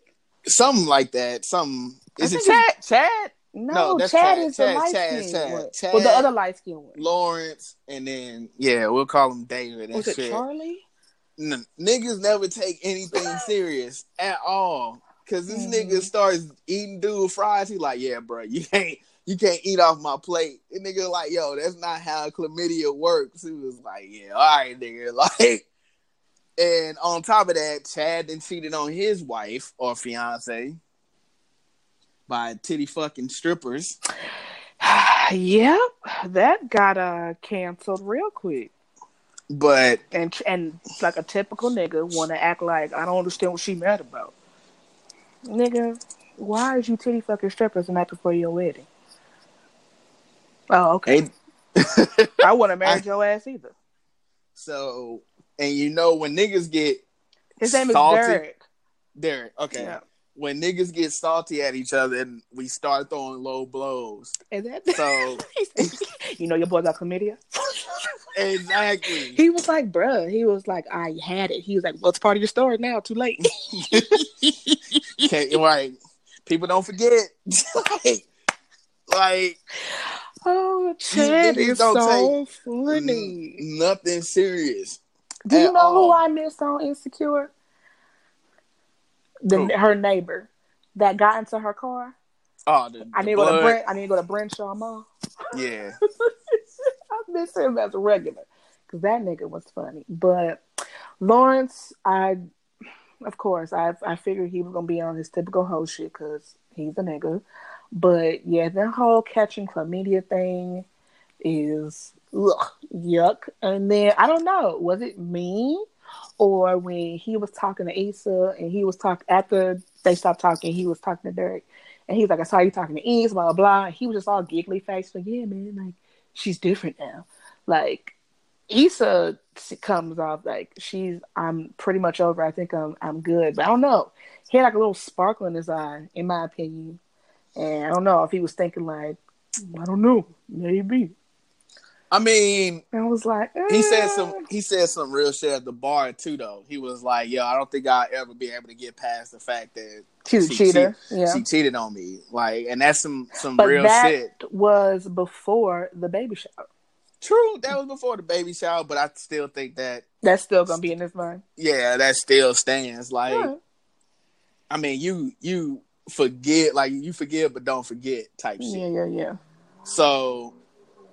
Something like that. Something is it Chad? Chad? No, No, Chad, Chad. is Chad, the light Chad, skinned Chad. one. Chad. Well, the other light skinned one. Lawrence and then yeah, we'll call him David and Was it shit. Charlie? N- niggas never take anything serious at all. Cause this Mhm. nigga starts eating dude fries. He like, yeah, bro, you can't you can't eat off my plate. And nigga like, yo, that's not how chlamydia works. He was like, yeah, all right, nigga. Like, and on top of that, Chad then cheated on his wife or fiance by titty fucking strippers. yep, that got uh canceled real quick. But And and like a typical nigga want to act like I don't understand what she mad about. Nigga, why is you titty fucking strippers the night before your wedding? Oh, okay. I wouldn't marry your ass either. so and you know when niggas get His name is Salty. Derek. Derek, okay. Yeah. When niggas get salty at each other and we start throwing low blows. Is that So you know your boy got chlamydia? exactly. He was like, bruh, he was like, I had it. He was like, well, it's part of your story now, too late. Okay, right. People don't forget. like, like oh, Chad is so funny. n- nothing serious. Do you know who. I miss on Insecure? The, her neighbor that got into her car. Oh, the, I need to go to. Brent. I need to go to Crenshaw Mall. Yeah. Miss him as a regular because that nigga was funny. But Lawrence, I, of course, I I figured he was gonna be on his typical hoe shit because he's a nigga. But yeah, that whole catching chlamydia thing is ugh, yuck. And then I don't know, was it me or when he was talking to Issa and he was talking after they stopped talking, he was talking to Derek. And he's like, I saw you talking to Issa, blah, blah, blah. He was just all giggly faced, like, yeah, man, like, she's different now. Like, Issa comes off like she's, I'm pretty much over. I think I'm, I'm good. But I don't know. He had like a little sparkle in his eye, in my opinion. And I don't know if he was thinking like, I don't know, maybe. I mean, I was like, he said eh. some he said some real shit at the bar too though. He was like, Yo, I don't think I'll ever be able to get past the fact that She's a she- cheater. yeah. she cheated on me. Like and that's some some but real that shit. was before the baby shower. True, that was before the baby shower, but I still think that That's still gonna be in his mind. yeah, that still stands. Like. I mean, you you forget, like you forgive but don't forget type shit. Yeah, yeah, yeah. So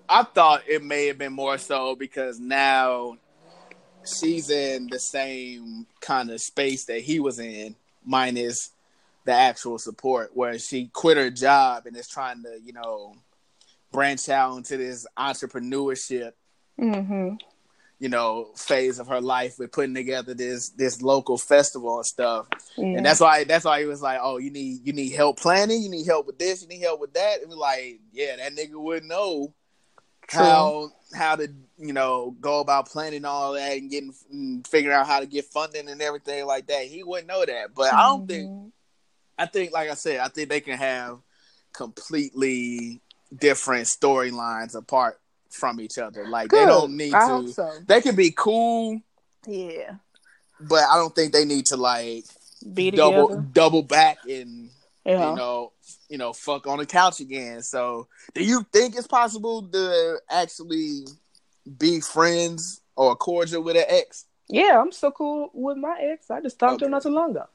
I thought it may have been more so because now she's in the same kind of space that he was in, minus the actual support, where she quit her job and is trying to, you know, branch out into this entrepreneurship, Mm-hmm. you know, phase of her life with putting together this this local festival and stuff. Yeah. And that's why that's why he was like, Oh, you need you need help planning, you need help with this, you need help with that. It was like, yeah, that nigga wouldn't know True. how how to you know go about planning all that and getting and figuring out how to get funding and everything like that. He wouldn't know that. But I don't think Mhm. I think like I said, I think they can have completely different storylines apart from each other. Like they don't need I to so. they can be cool, Yeah. but I don't think they need to like Be double together. double back and Yeah. you know, you know, fuck on the couch again. So, do you think it's possible to actually be friends or cordial with an ex? yeah, I'm so cool with my ex. I just talked to him Okay. not too long ago.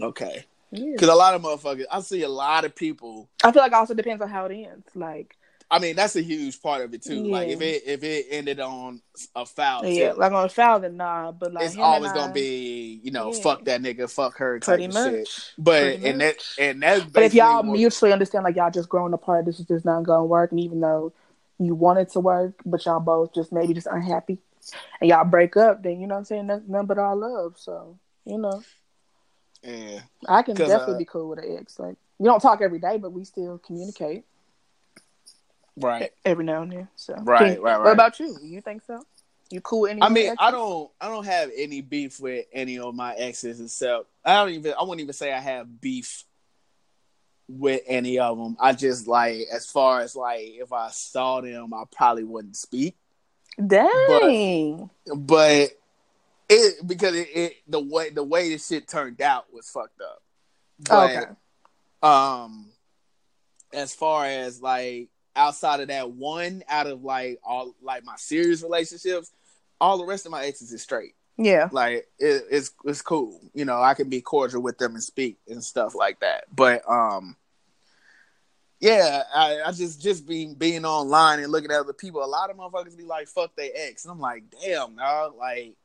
Okay, Yeah. because a lot of motherfuckers, I see a lot of people. I feel like it also depends on how it ends. Like, I mean, that's a huge part of it too. Like if it if it ended on a foul, yeah, tip, like on a foul, then nah. But like, it's always gonna be you know Yeah. fuck that nigga, fuck her, type pretty much. shit. But Pretty and that and that's But if y'all what- mutually understand, like y'all just growing apart, this is just not gonna work, and even though you want it to work, but y'all both just maybe just unhappy, and y'all break up, then you know what I'm saying that's nothing but all love. So you know, yeah. I can definitely uh, be cool with an ex. Like we don't talk every day, but we still communicate right. every now and then. So Right, Can- right, What about you? You think so? You cool any? I of your mean, I don't, I don't have any beef with any of my exes except I don't even, I wouldn't even say I have beef with any of them. I just like, as far as like, if I saw them, I probably wouldn't speak. Dang. But it because it, it the way the way the shit turned out was fucked up. But, okay. Um, as far as like outside of that one, out of like all like my serious relationships, all the rest of my exes is straight. Yeah. like it, it's it's cool. You know, I can be cordial with them and speak and stuff like that. But um, yeah, I, I just just being being online and looking at other people. A lot of motherfuckers be like, "Fuck they ex," and I'm like, "Damn, dog!" Like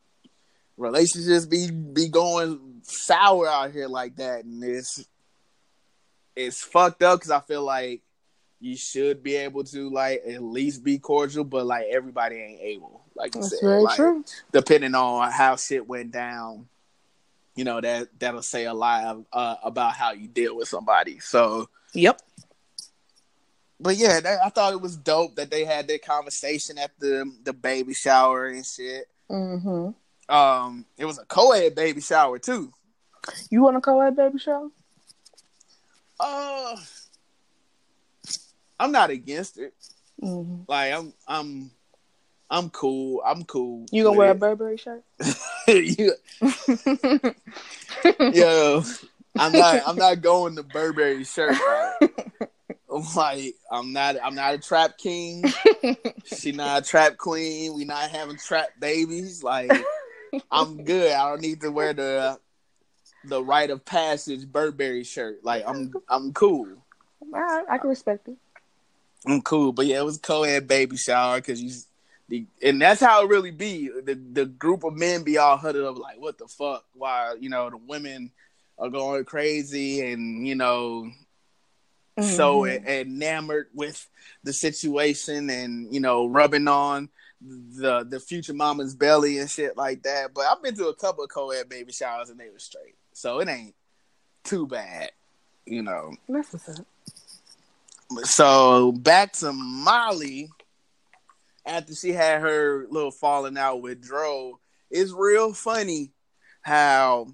relationships be be going sour out here like that, and it's it's fucked up because I feel like you should be able to like at least be cordial, but like everybody ain't able. Like you That's said, very like, true. depending on how shit went down, you know that that'll say a lot uh, about how you deal with somebody. So, Yep. but yeah, that, I thought it was dope that they had their conversation at the the baby shower and shit. Mm-hmm. Um, it was a co-ed baby shower too. You want to call that baby show? Uh, I'm not against it. Mm-hmm. Like I'm, I'm, I'm cool. I'm cool. You gonna wear a. Burberry shirt? You- Yo, I'm not. I'm not going to Burberry shirt. Like, I'm like, I'm not. I'm not a trap king. She not a trap queen. We not having trap babies. Like, I'm good. I don't need to wear the the rite of passage Burberry shirt. Like, I'm I'm cool. Right, I can respect it. I'm cool. But yeah, it was co-ed baby shower because you. The, and that's how it really be. The the group of men be all huddled up like, what the fuck? Why you know the women are going crazy and you know so Mhm. enamored with the situation and you know rubbing on the the future mama's belly and shit like that. But I've been to a couple of co-ed baby showers and they were straight, so it ain't too bad, you know. That's what's up. So back to Molly after she had her little falling out with Dro. It's real funny how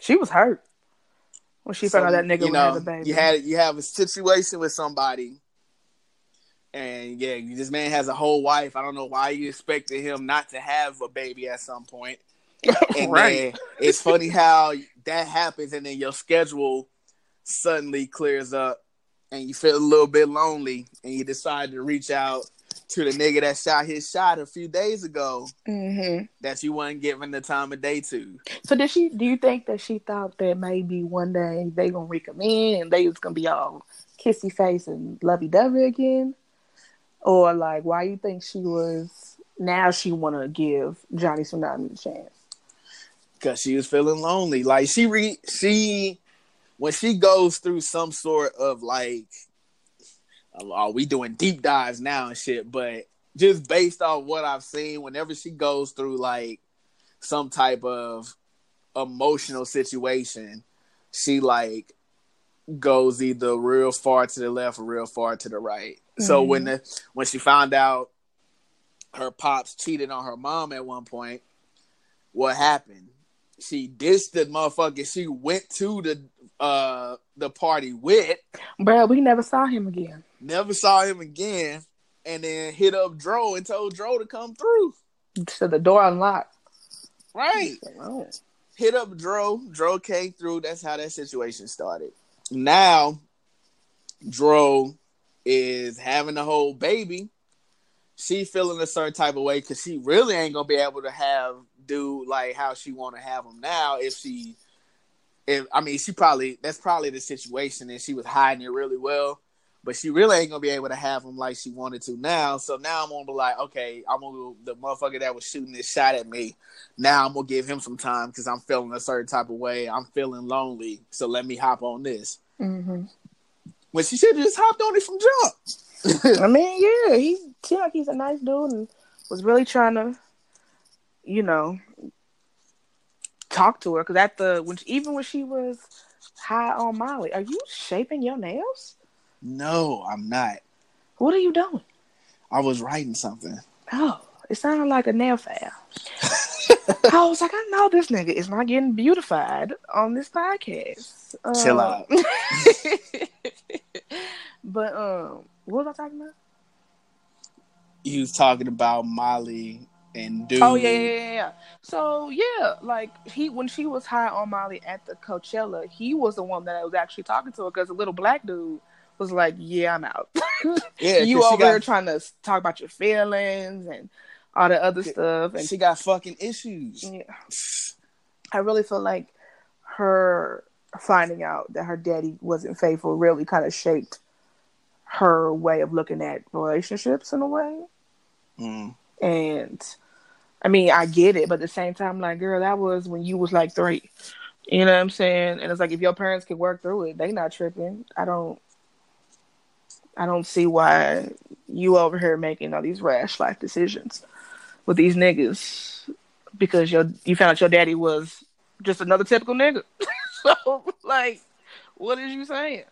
She was hurt when she found out that nigga you know, have a baby. You had you have a situation with somebody, and yeah, this man has a whole wife. I don't know why you expected him not to have a baby at some point. And right. it's funny how that happens, and then your schedule suddenly clears up, and you feel a little bit lonely, and you decide to reach out to the nigga that shot his shot a few days ago hmm that you wasn't giving the time of day to. So did she? Do you think that she thought that maybe one day they gonna recommend and they was gonna be all kissy face and lovey dovey again, or like why you think she was now she want to give Johnny Tsunami a chance? Cause she was feeling lonely. Like she re she when she goes through some sort of like oh, we doing deep dives now and shit, but just based on what I've seen, whenever she goes through like some type of emotional situation, she like goes either real far to the left or real far to the right. So Mhm. when the when she found out her pops cheated on her mom at one point, what happened? She ditched the motherfucker she went to the uh the party with, Bruh, we never saw him again. never saw him again, and then hit up Dro and told Dro to come through. So the door unlocked. Right. Oh. hit up Dro. Dro came through. That's how that situation started. Now, Dro is having a whole baby. She feeling a certain type of way because she really ain't gonna be able to have do like how she want to have him now. If she, if I mean, she probably that's probably the situation, and she was hiding it really well. But she really ain't gonna be able to have him like she wanted to now. So now I'm gonna be like, okay, I'm gonna the motherfucker that was shooting this shot at me now I'm gonna give him some time because I'm feeling a certain type of way. I'm feeling lonely, so let me hop on this. hmm When she should have just hopped on it from jump. I mean, yeah, he seemed like he's a nice dude and was really trying to, you know, talk to her. Because at the when even when she was high on Molly, are you shaping your nails? no, I'm not. What are you doing? I was writing something. Oh, it sounded like a nail file. I was like, I know this nigga is not getting beautified on this podcast. Chill Um, out. but um, what was I talking about? You was talking about Molly and dude. Oh yeah, yeah, yeah. So yeah, like he when she was high on Molly at the Coachella, he was the one that I was actually talking to her because the little black dude was like, "Yeah, I'm out. Yeah, you over got, trying to talk about your feelings and all the other stuff." And she got fucking issues. yeah, I really feel like her finding out that her daddy wasn't faithful really kind of shaped her way of looking at relationships in a way. Mm. And I mean, I get it, but at the same time, like, girl, that was when you was like three. You know what I'm saying? And it's like if your parents could work through it, they not tripping. I don't I don't see why you over here making all these rash life decisions with these niggas because your you found out your daddy was just another typical nigga. so like what is you saying?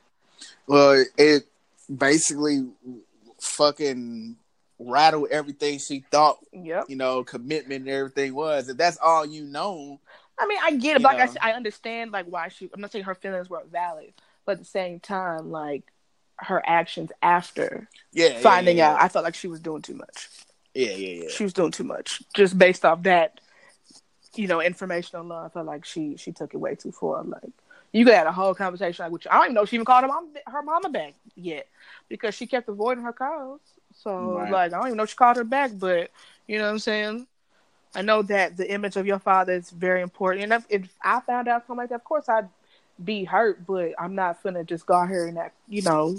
Well, it basically fucking rattled everything she thought, Yep. you know, commitment and everything was. If that's all you know, I mean, I get it, but like I, said, I understand like why she. I'm not saying her feelings weren't valid, but at the same time, like her actions after yeah, yeah, finding yeah, out, I felt like she was doing too much. yeah, yeah, yeah. She was doing too much just based off that, you know, information alone. I felt like she she took it way too far. Like you could have a whole conversation like, which I don't even know if she even called her mom her mama back yet because she kept avoiding her calls. So Right. like I don't even know if she called her back, but you know what I'm saying. I know that the image of your father is very important, and if, if I found out something like that, of course I'd be hurt. But I'm not gonna just go out here and act, you know,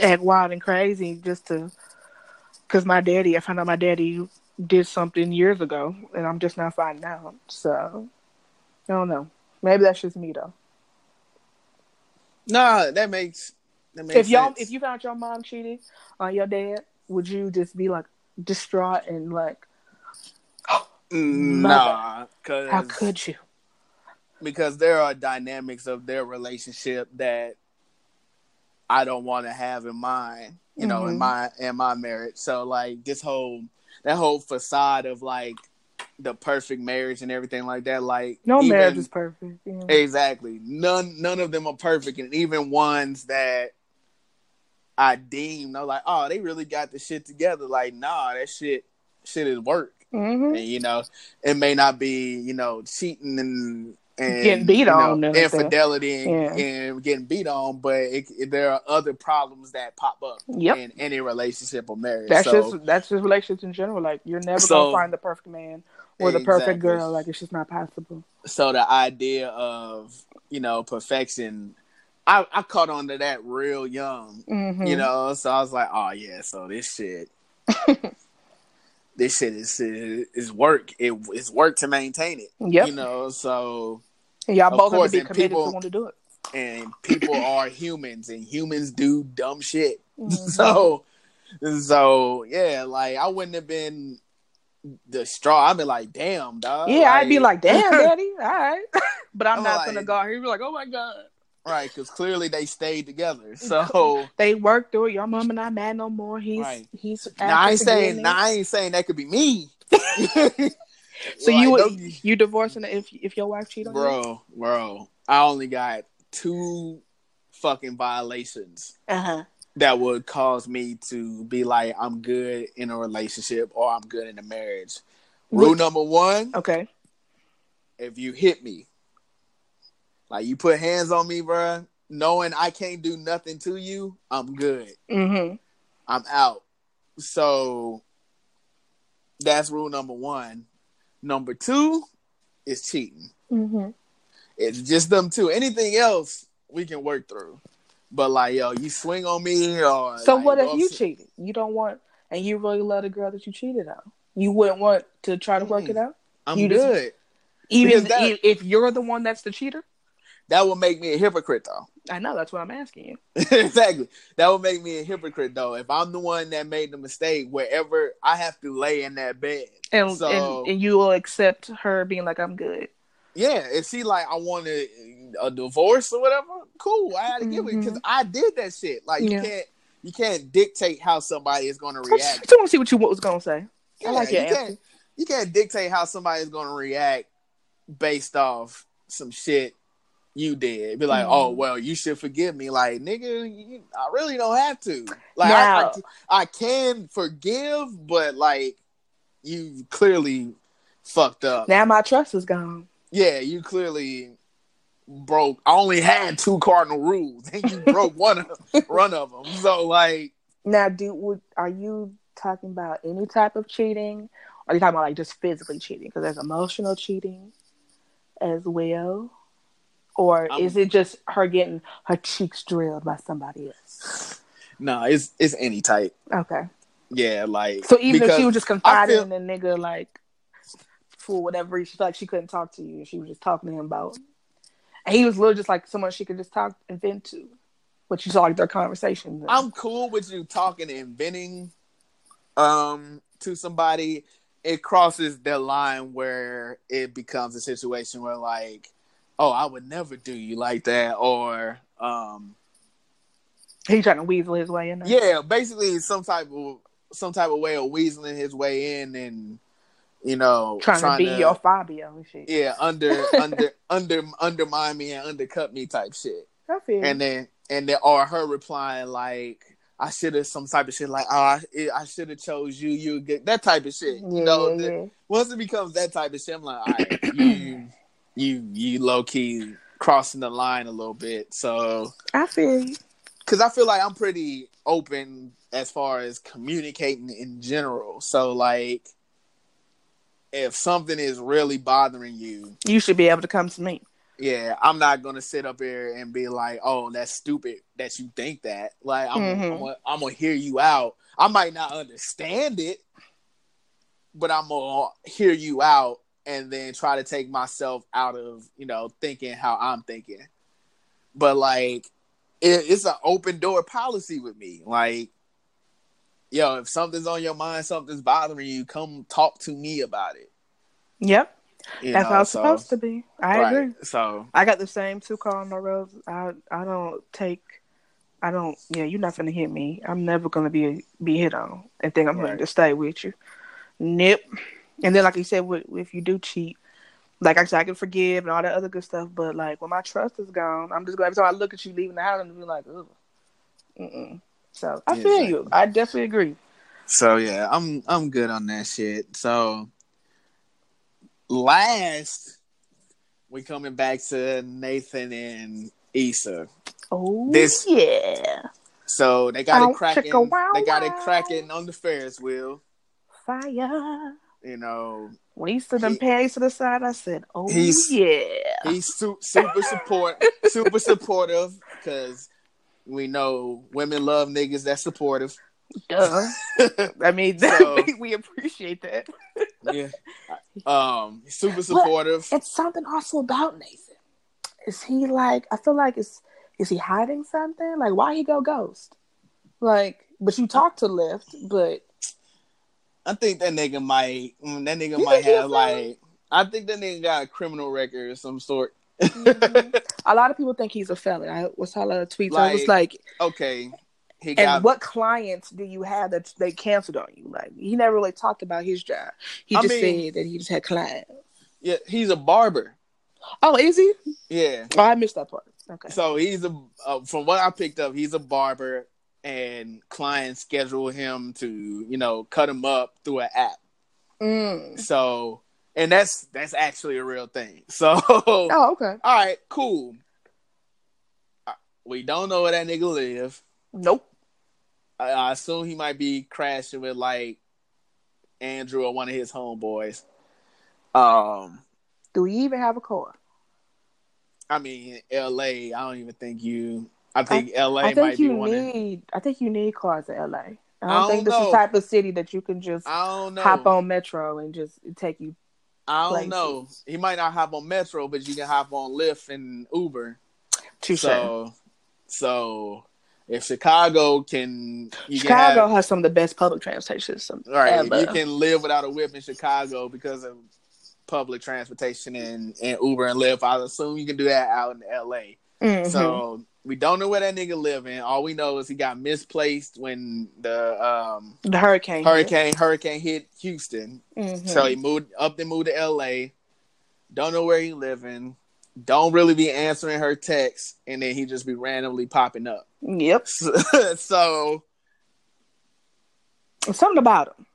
act wild and crazy just to, because my daddy. I found out my daddy did something years ago, and I'm just not finding out. So I don't know. Maybe that's just me though. Nah, that makes that makes if y'all, sense. if you found your mom cheating on your dad, would you just be like distraught and like, nah, cause how could you? because there are dynamics of their relationship that I don't want to have in mine, you know, in Mhm. my in my marriage. So like this whole that whole facade of like the perfect marriage and everything like that, like No even- marriage is perfect. Yeah. Exactly. None none of them are perfect, and even ones that I deem, they're like, oh, they really got the shit together. Like, nah, that shit shit is work. hmm And you know, it may not be, you know, cheating and and Getting beat you know, on infidelity and, Yeah. and getting beat on, but it, it- there are other problems that pop up Yep. in any relationship or marriage. That's so, just that's just relationships in general. Like you're never So- gonna find the perfect man or the perfect girl. Like it's just not possible. so the idea of you know perfection, I, I caught on to that real young. Mhm. You know, so I was like, oh yeah, so this shit, this shit is is work. It, it's work to maintain it. Yep. You know, so And y'all both have to be committed people- to want to do it. and people are humans, and humans do dumb shit. Mhm. So, so yeah, like I wouldn't have been the straw. I'd be like, damn, dog. yeah, I'd be like, damn, daddy, all right. but I'm I'm not like- gonna go out here be like, oh my god. Right, because clearly they stayed together. So. They worked through it. Your mama not mad no more. He's Right. he's. Now I ain't saying, now I ain't saying that could be me. So Like, you would you divorcing if if your wife cheat on you? bro, bro, I only got two fucking violations Uh huh. that would cause me to be like, I'm good in a relationship or I'm good in a marriage. Rule What- number one: Okay. if you hit me, like you put hands on me, bro, knowing I can't do nothing to you, I'm good. Mm-hmm. I'm out. So that's rule number one. Number two is cheating. Mm-hmm. It's just them two. Anything else we can work through. But like, yo, you swing on me or So like, what if you cheated? You don't want, and you really love the girl that you cheated on. You wouldn't want to try to work Mm. it out, I'm you just- good. even that- if you're the one that's the cheater. That would make me a hypocrite though. I know that's what I'm asking you. exactly. That would make me a hypocrite though. If I'm the one that made the mistake, wherever I have to lay in that bed. And So- and, and you will accept her being like, I'm good. Yeah, if she like I wanted a divorce or whatever, cool. I had to give it because I did that shit. Like Mm-hmm. Yeah. you can't you can't dictate how somebody is going to I just, react. want to see what you was gonna say. I like your you answer. can't you can't dictate how somebody is going to react based off some shit you did. Be like, Mhm. oh well, you should forgive me. Like nigga, you, I really don't have to. Like I, I, I can forgive, but like you clearly fucked up. Now my trust is gone. Yeah, you clearly broke. I only had two cardinal rules, and you broke one of one of them. So like, Now, do would are you talking about any type of cheating? Are you talking about like just physically cheating? Because there's emotional cheating as well. Or I'm- is it just her getting her cheeks drilled by somebody else? no, it's it's any type. Okay. Yeah, like So even if she was just confiding feel- in the nigga, like for whatever reason, she felt like she couldn't talk to you, and she was just talking to him about, and he was literally just like someone she could just talk and vent to. But you saw like their conversation. and- I'm cool with you talking and venting um to somebody. It crosses the line where it becomes a situation where like, oh, I would never do you like that, or um he trying to weasel his way in there. yeah, basically some type of some type of way of weaseling his way in and you know trying, to be your Fabio and shit. yeah under under under undermine me and undercut me type shit I feel. and then and then or her replying like I should have some type of shit like oh I, I should have chose you you get that type of shit yeah, you know yeah, the- yeah. once it becomes that type of shit I'm like all right, you you you low key crossing the line a little bit so I feel you. because I feel like I'm pretty open as far as communicating in general. So like, if something is really bothering you, You should be able to come to me. yeah, I'm not gonna sit up here and be like, "Oh, that's stupid that you think that." Like, I'm, Mhm. I'm, gonna, I'm gonna hear you out. I might not understand it, but I'm gonna hear you out and then try to take myself out of you know thinking how I'm thinking. But like, it, it's an open door policy with me. Like, yo, if something's on your mind, something's bothering you, come talk to me about it. Yep, You that's know, how it's so- supposed to be. I right. agree. So I got the same two cardinal rules. I I don't take. I don't. Yeah, you're not gonna hit me. I'm never gonna be be hit on and think I'm Right. going to stay with you. Nip. And then, like you said, with, if you do cheat, like I said, I can forgive and all that other good stuff. But like when my trust is gone, I'm just going. Every time I look at you leaving the house, and be like, ugh. Mm-mm. So I Yeah, feel exactly. you. I definitely agree. So yeah, I'm I'm good on that shit. So last we coming back to Nathan and Issa. Oh, This- yeah. So they got it cracking. They got it cracking on the Ferris wheel. Fire. You know, When he stood them He- panties to the side, I said, "Oh He's- yeah." he's su- super support, super supportive because we know women love niggas that's supportive. Duh. I mean, So- we appreciate that. yeah. Um, super supportive. It's something also about Nathan. Is he like? I feel like is is he hiding something? Like, why he go ghost? Like, but you talk to Lyft, but I think that nigga might. mm, That nigga You might have like. I think that nigga got a criminal record of some sort. a lot of people think he's a felon. I was saw a lot of tweets. I was Like, like, okay, he and got. what clients do you have that they canceled on you? Like, he never really talked about his job. He I just mean- said that he just had clients. Yeah, he's a barber. Oh, is he? Yeah. Oh, I missed that part. Okay. So he's a. Uh, from what I picked up, he's a barber, and clients schedule him to, you know, cut him up through an app. Mm. So, and that's that's actually a real thing. So, Oh, okay. all right, cool. Uh, We don't know where that nigga live. Nope. I, I assume he might be crashing with like Andrew or one of his homeboys. Um, Do we even have a car? I mean, L.A. I don't even think you. I think L.A. I might think be you need. I think you need cars in LA. I don't, I don't think this is the type of city that you can just I know. hop on metro and just take you. I don't places. know. He might not hop on Metro, but you can hop on Lyft and Uber. to So, so if Chicago can, you Chicago can have, has some of the best public transportation right. ever. You can live without a whip in Chicago because of public transportation and, and Uber and Lyft. I assume you can do that out in L.A. Mhm. So we don't know where that nigga live in. All we know is he got misplaced when the um, the hurricane. hurricane hurricane hit Houston. Mhm. So he moved up and moved to LA. Don't know where he living. Don't really be answering her texts, and then he just be randomly popping up. Yep. So, so Something about him.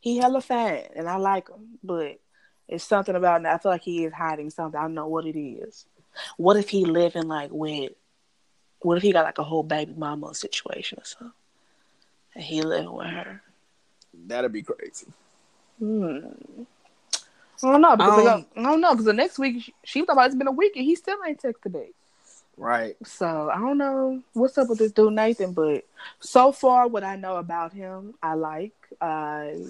He hella fat, and I like him, but it's something about. I feel like he is hiding something. I don't know what it is. What if he living like with? What if he got like a whole baby mama situation or something, and he living with her? that'd be crazy. Hmm. I don't know because Um, the- I don't know because the next week she, she thought it's been a week and he still ain't texted me. Right. So I don't know what's up with this dude Nathan, but so far what I know about him, I like. I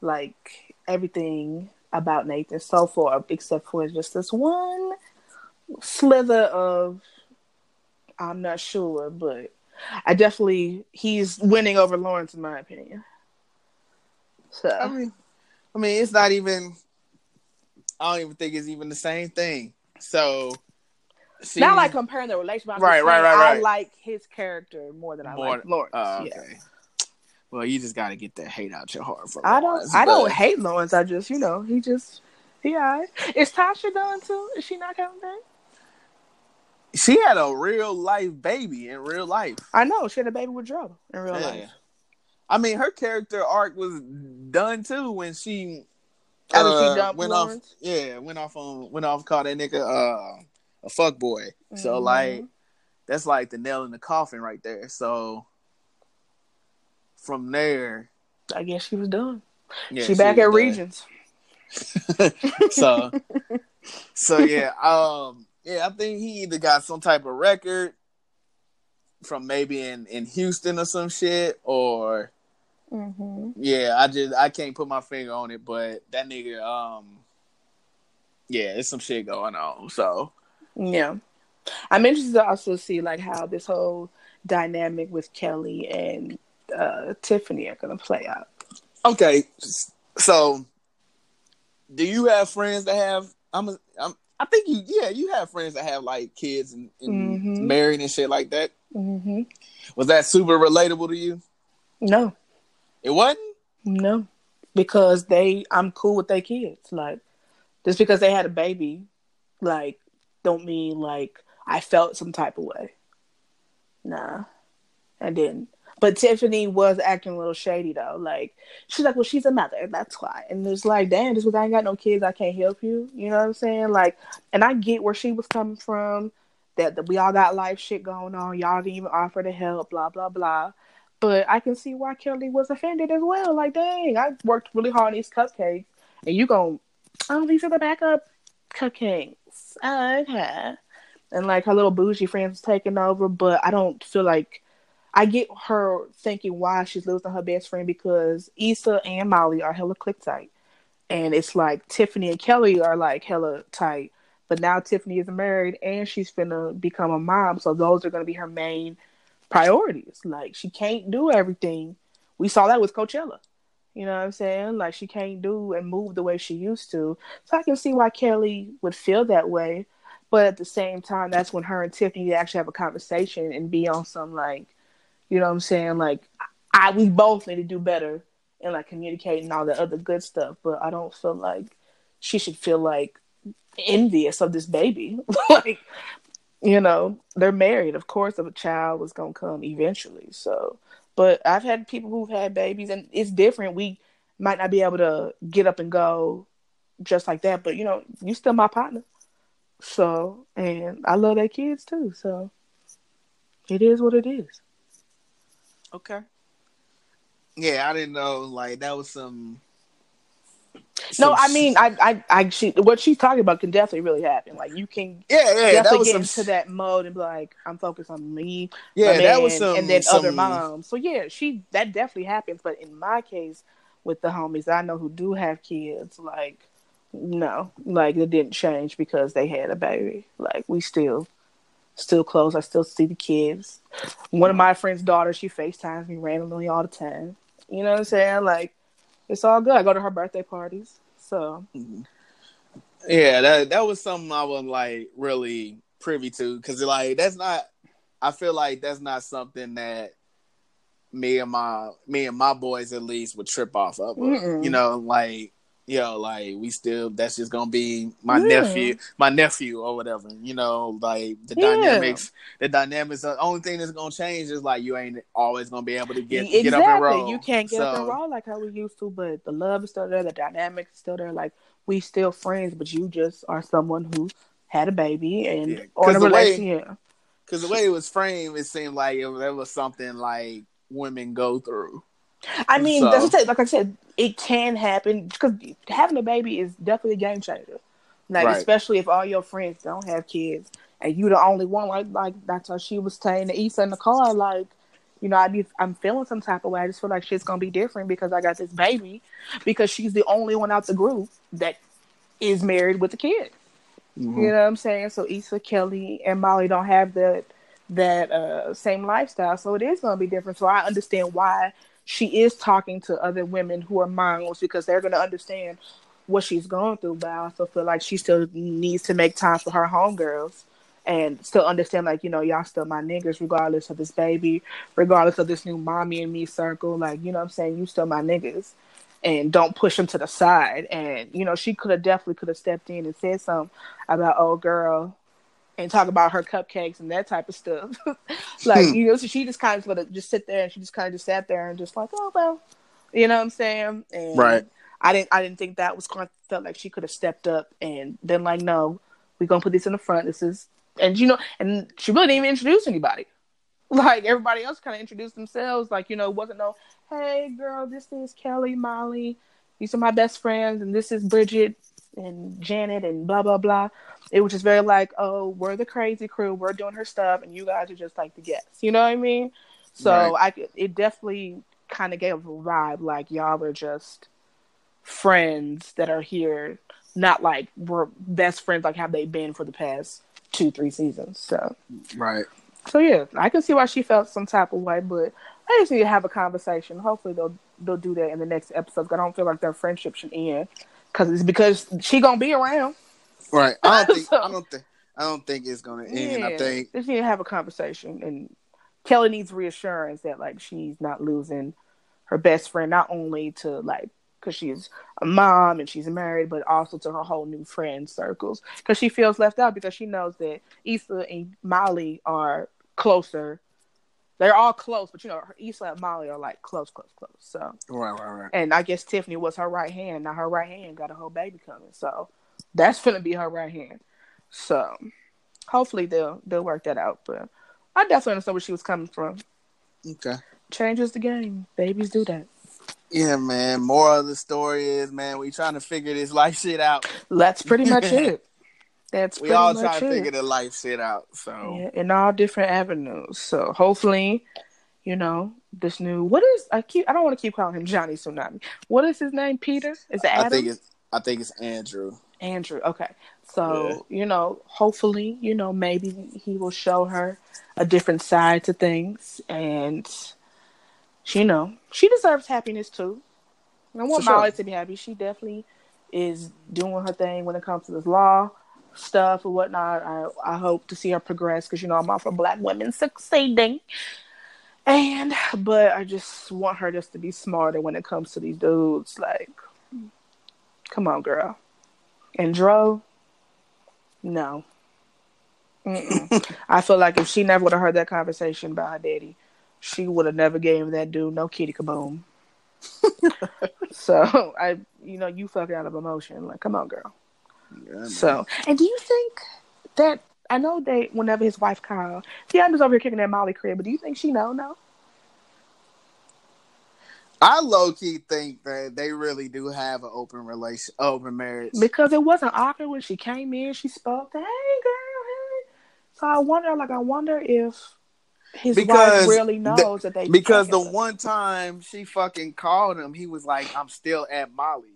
like everything about Nathan so far, except for just this one slither of I'm not sure, but I definitely he's winning over Lawrence in my opinion. So I mean, I mean, it's not even. I don't even think it's even the same thing. So, see, not like comparing the relationship. I'm just Right, right, right, I like his character more than I More- like Lawrence. Oh, Yeah. okay. Well, you just got to get that hate out your heart for I Lawrence, don't. I don't hate Lawrence. I just, you know, he just he. Is Tasha done too? Is she not coming back? She had a real life baby in real life. I know she had a baby with Joe in real Yeah. life. I mean, her character arc was done too when she After she uh, went Lawrence? off. Yeah, went off on went off called that nigga uh, a fuck boy. So Mhm. like that's like the nail in the coffin right there. So from there, I guess she was done. yeah, she back at done. Regions. so so yeah, um, yeah, I think he either got some type of record from maybe in in Houston or some shit, or Mm-hmm. yeah, I just I can't put my finger on it, but that nigga, um, yeah, it's some shit going on. So Yeah, I'm interested to also see like how this whole dynamic with Kelly and uh, Tiffany are gonna play out. okay, so do you have friends that have? I'm, a, I'm I think you, yeah, you have friends that have like kids and, and Mhm. married and shit like that. Mm-hmm. Was that super relatable to you? No, It wasn't. no, because they, I'm cool with their kids. Like just because they had a baby, like don't mean like I felt some type of way. Nah, I didn't. But Tiffany was acting a little shady though. Like she's like, well, she's a mother, that's why. And it's like, damn, just because I ain't got no kids, I can't help you. You know what I'm saying? Like, and I get where she was coming from. That, that we all got life shit going on. Y'all didn't even offer to help. Blah blah blah. But I can see why Kelly was offended as well. Like, dang, I worked really hard on these cupcakes, and you gon' oh, these are the backup cupcakes. Okay. And like her little bougie friends taking over, but I don't feel like I get her thinking why she's losing her best friend because Issa and Molly are hella click tight. And it's like Tiffany and Kelly are like hella tight. But now Tiffany is married and she's gonna become a mom. So those are gonna be her main priorities. Like she can't do everything. We saw that with Coachella. You know what I'm saying? Like she can't do and move the way she used to. So I can see why Kelly would feel that way. But at the same time, that's when her and Tiffany actually have a conversation and be on some like, you know what I'm saying? Like I we both need to do better and like communicating all the other good stuff. But I don't feel like she should feel like envious of this baby. like, you know, they're married. Of course, a child was gonna come eventually. So but I've had people who've had babies, and it's different. We might not be able to get up and go just like that, but you know, you still my partner. So, and I love their kids too. So, it is what it is. Okay. Yeah, I didn't know. Like that was some no, I mean, I, I, I, she, what she's talking about can definitely really happen. Like you can, yeah, yeah, definitely get some... into that mode and be like, I'm focused on me, yeah, that was some, and then some... other moms. So yeah, she that definitely happens. But in my case, with the homies I know who do have kids, like no, like it didn't change because they had a baby. Like we still, still close. I still see the kids. One of my friend's daughters, she FaceTimes me randomly all the time. You know what I'm saying? Like it's all good. I go to her birthday parties. So yeah, that that was something I was like really privy to because like that's not. I feel like that's not something that me and my me and my boys at least would trip off of. You know, like yo, like we still that's just gonna be my yeah. nephew, my nephew or whatever. You know, like the yeah. dynamics, the dynamics. The only thing that's gonna change is like you ain't always gonna be able to get exactly. get up and roll. You can't get so, up and roll like how we used to, but the love is still there, the dynamics is still there. Like we still friends, but you just are someone who had a baby and yeah. on a relationship. Because the way it was framed, it seemed like it, it was something like women go through. I mean, so. that's like I said, it can happen because having a baby is definitely a game changer. Like right. especially if all your friends don't have kids and you the only one. Like like that's how she was saying to Issa in the car. Like you know, I be I'm feeling some type of way. I just feel like shit's gonna be different because I got this baby because she's the only one out the group that is married with a kid. Mm-hmm. You know what I'm saying? So Issa, Kelly, and Molly don't have that that uh, same lifestyle, so it is gonna be different. So I understand why she is talking to other women who are moms because they're going to understand what she's going through. But I also feel like she still needs to make time for her homegirls and still understand, like, you know, y'all still my niggas, regardless of this baby, regardless of this new mommy and me circle. Like, you know what I'm saying? You still my niggas. And don't push them to the side. And, you know, she could have definitely could have stepped in and said something about, oh, girl, and talk about her cupcakes and that type of stuff. like, hmm. you know, so she just kind of just sit there and she just kind of just sat there and just like, oh well, you know what I'm saying? And right. I didn't I didn't think that was kind of felt like she could have stepped up and then like, no, we're gonna put this in the front. This is and you know, and she really didn't even introduce anybody. Like everybody else kind of introduced themselves. Like you know, it wasn't no, hey girl, this is Kelly, Molly, these are my best friends, and this is Bridget and Janet and blah blah blah. It was just very like, oh, we're the crazy crew, we're doing her stuff, and you guys are just like the guests. You know what I mean? So right. I it definitely kind of gave a vibe like y'all are just friends that are here, not like we're best friends like have they been for the past two three seasons. So right. So yeah, I can see why she felt some type of way, but I just need to have a conversation. Hopefully they'll they'll do that in the next episode. I don't feel like their friendship should end because it's because she gonna be around. Right. I don't think. so, I don't think. I don't think it's gonna end. Yeah, I think they need to have a conversation, and Kelly needs reassurance that like she's not losing her best friend, not only to like because she's a mom and she's married, but also to her whole new friend circles because she feels left out because she knows that Issa and Molly are closer they're all close, but you know, Issa and Molly are like close, close, close. So Right, right, right. and I guess Tiffany was her right hand. Now her right hand got a whole baby coming, so that's gonna be her right hand. So hopefully they'll they'll work that out. But I definitely understand where she was coming from. Okay. Changes the game. Babies do that. Yeah, man. More of the story is, man, we trying to figure this life shit out. That's pretty much it. That's We all try to figure the life shit out. So Yeah, in all different avenues. So hopefully, you know, this new what is I keep I don't want to keep calling him Johnny Tsunami. What is his name? Peter? Is it Adam? I think it's I think it's Andrew. Andrew. Okay. So, you know, hopefully, you know, maybe he will show her a different side to things and you know, she deserves happiness too. I want For sure. To be happy. She definitely is doing her thing when it comes to this law stuff or whatnot. I I hope to see her progress because you know I'm all for black women succeeding. And but I just want her just to be smarter when it comes to these dudes. Like, come on, girl. And Dro, no. I feel like if she never would have heard that conversation about her daddy, she would have never gave that dude no kitty kaboom. so I, you know, you fucking out of emotion. Like, come on, girl. Yeah. So, and do you think that I know that whenever his wife called, Deanna's over here kicking that Molly crib, but do you think she know? No. I low key think that they really do have an open relation, open marriage. Because it wasn't awkward when she came in. She spoke, "Hey, girl, hey." So I wonder, like, I wonder if his Because wife really the- knows that they Because the one time she fucking called him, he was like, "I'm still at Molly's."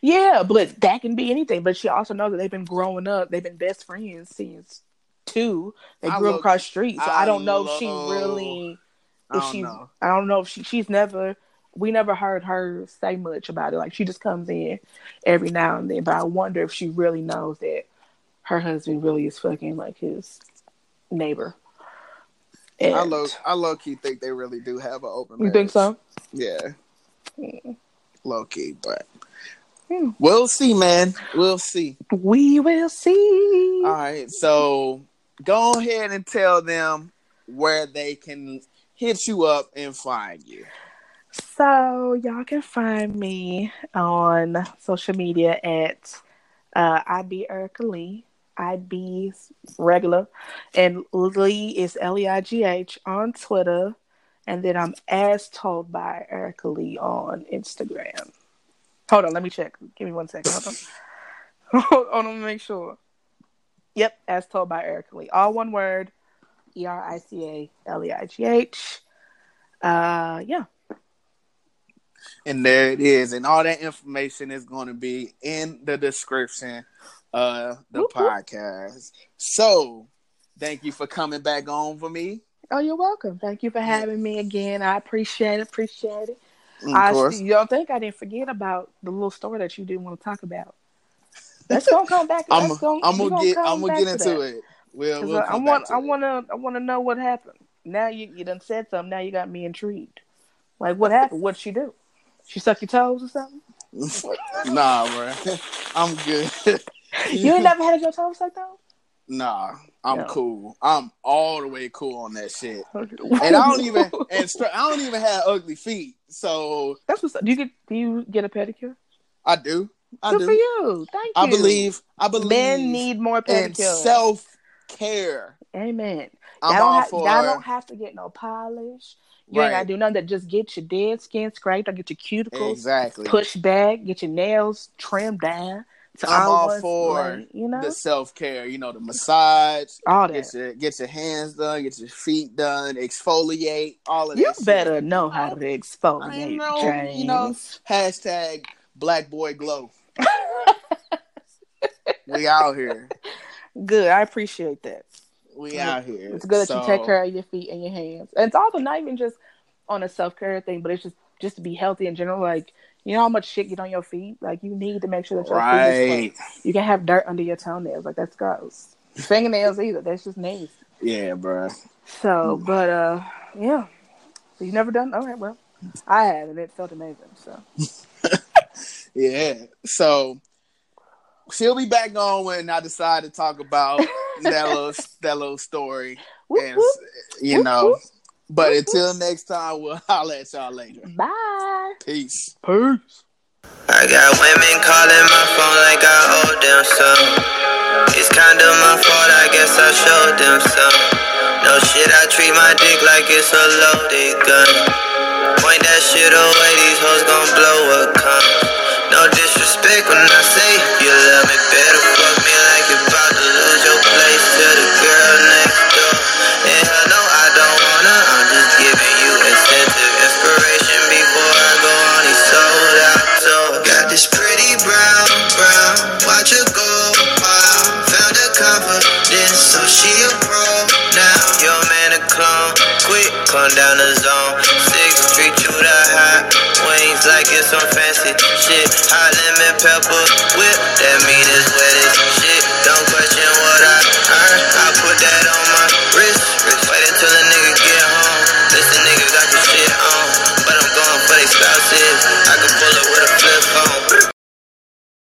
yeah, but that can be anything. But she also knows that they've been growing up. They've been best friends since two. They I grew up look- across the street. So I, I don't know if she really. I If don't she's, know. I don't know if she. She's never. We never heard her say much about it. Like she just comes in every now and then. But I wonder if she really knows that her husband really is fucking like his neighbor. And I low, I low key think they really do have an open. you think so? Yeah, low key, but Hmm. we'll see, man. We'll see. We will see. All right, so go ahead and tell them where they can hit you up and find you. So y'all can find me on social media at uh, IB Erica Leigh. IB regular, and Leigh is L E I G H on Twitter, and then I'm as told by Erica Leigh on Instagram. Hold on, let me check. Give me one second. Hold on. Hold on, let me make sure. Yep, as told by Erica Leigh. All one word. E R I C A L E I G H. Uh, yeah. And there it is. And all that information is going to be in the description of the Whoop, whoop. podcast. So thank you for coming back on for me. Oh, you're welcome. Thank you for having me again. I appreciate it. Appreciate it. Of I course. you don't think I didn't forget about the little story that you didn't want to talk about? Let's gonna come back. I'm gonna go- I'm we gonna get I'm gonna get into it. We'll, we'll uh, I want to I wanna I wanna know what happened. Now you you done said something. Now you got me intrigued. Like what happened? What'd she do? She suck your toes or something? nah, bro. I'm good. You ain't never had your toes sucked though? Nah, I'm No. cool. I'm all the way cool on that shit. And I don't even and stra- I don't even have ugly feet. So That's what's. Do you get do you get a pedicure? I do. I Good do. for you. Thank you. I believe I believe men need more pedicure. self care. Amen. I'm all ha- for y'all don't have to get no polish. You Right. ain't gotta do nothing. That just get your dead skin scraped or get your cuticles exactly. pushed back, get your nails trimmed down. To I'm all for like, you know the self care. You know, the massage. all that. Get your get your hands done. Get your feet done. Exfoliate. All of You that. shit. better know how to I exfoliate, know. James. You know. Hashtag Black Boy Glow. we out here. Good. I appreciate that. We out here. It's good that you take care of your feet and your hands. And it's also not even just on a self care thing, but it's just just to be healthy in general. Like you know how much shit get on your feet. Like you need to make sure that your feet is clean. Right. You can have dirt under your toenails. Like that's gross. Fingernails either. That's just nasty. Yeah, bro. So, but uh, yeah. So you never done? All right. Well, I have, and it felt amazing. So Yeah. So she'll be back on when I decide to talk about that little that little story. Whoop, and whoop. you Whoop, know. But until next time, we'll holler at y'all later. Bye. Peace. Peace. I got women calling my phone like I owe them some. It's kinda my fault, I guess I showed them some. No shit, I treat my dick like it's a loaded gun. Point that shit away, these hoes gon' blow what comes. No disrespect when I say you love me, better down the zone. Six treat you the hot wings like it's some fancy shit. Hot lemon pepper,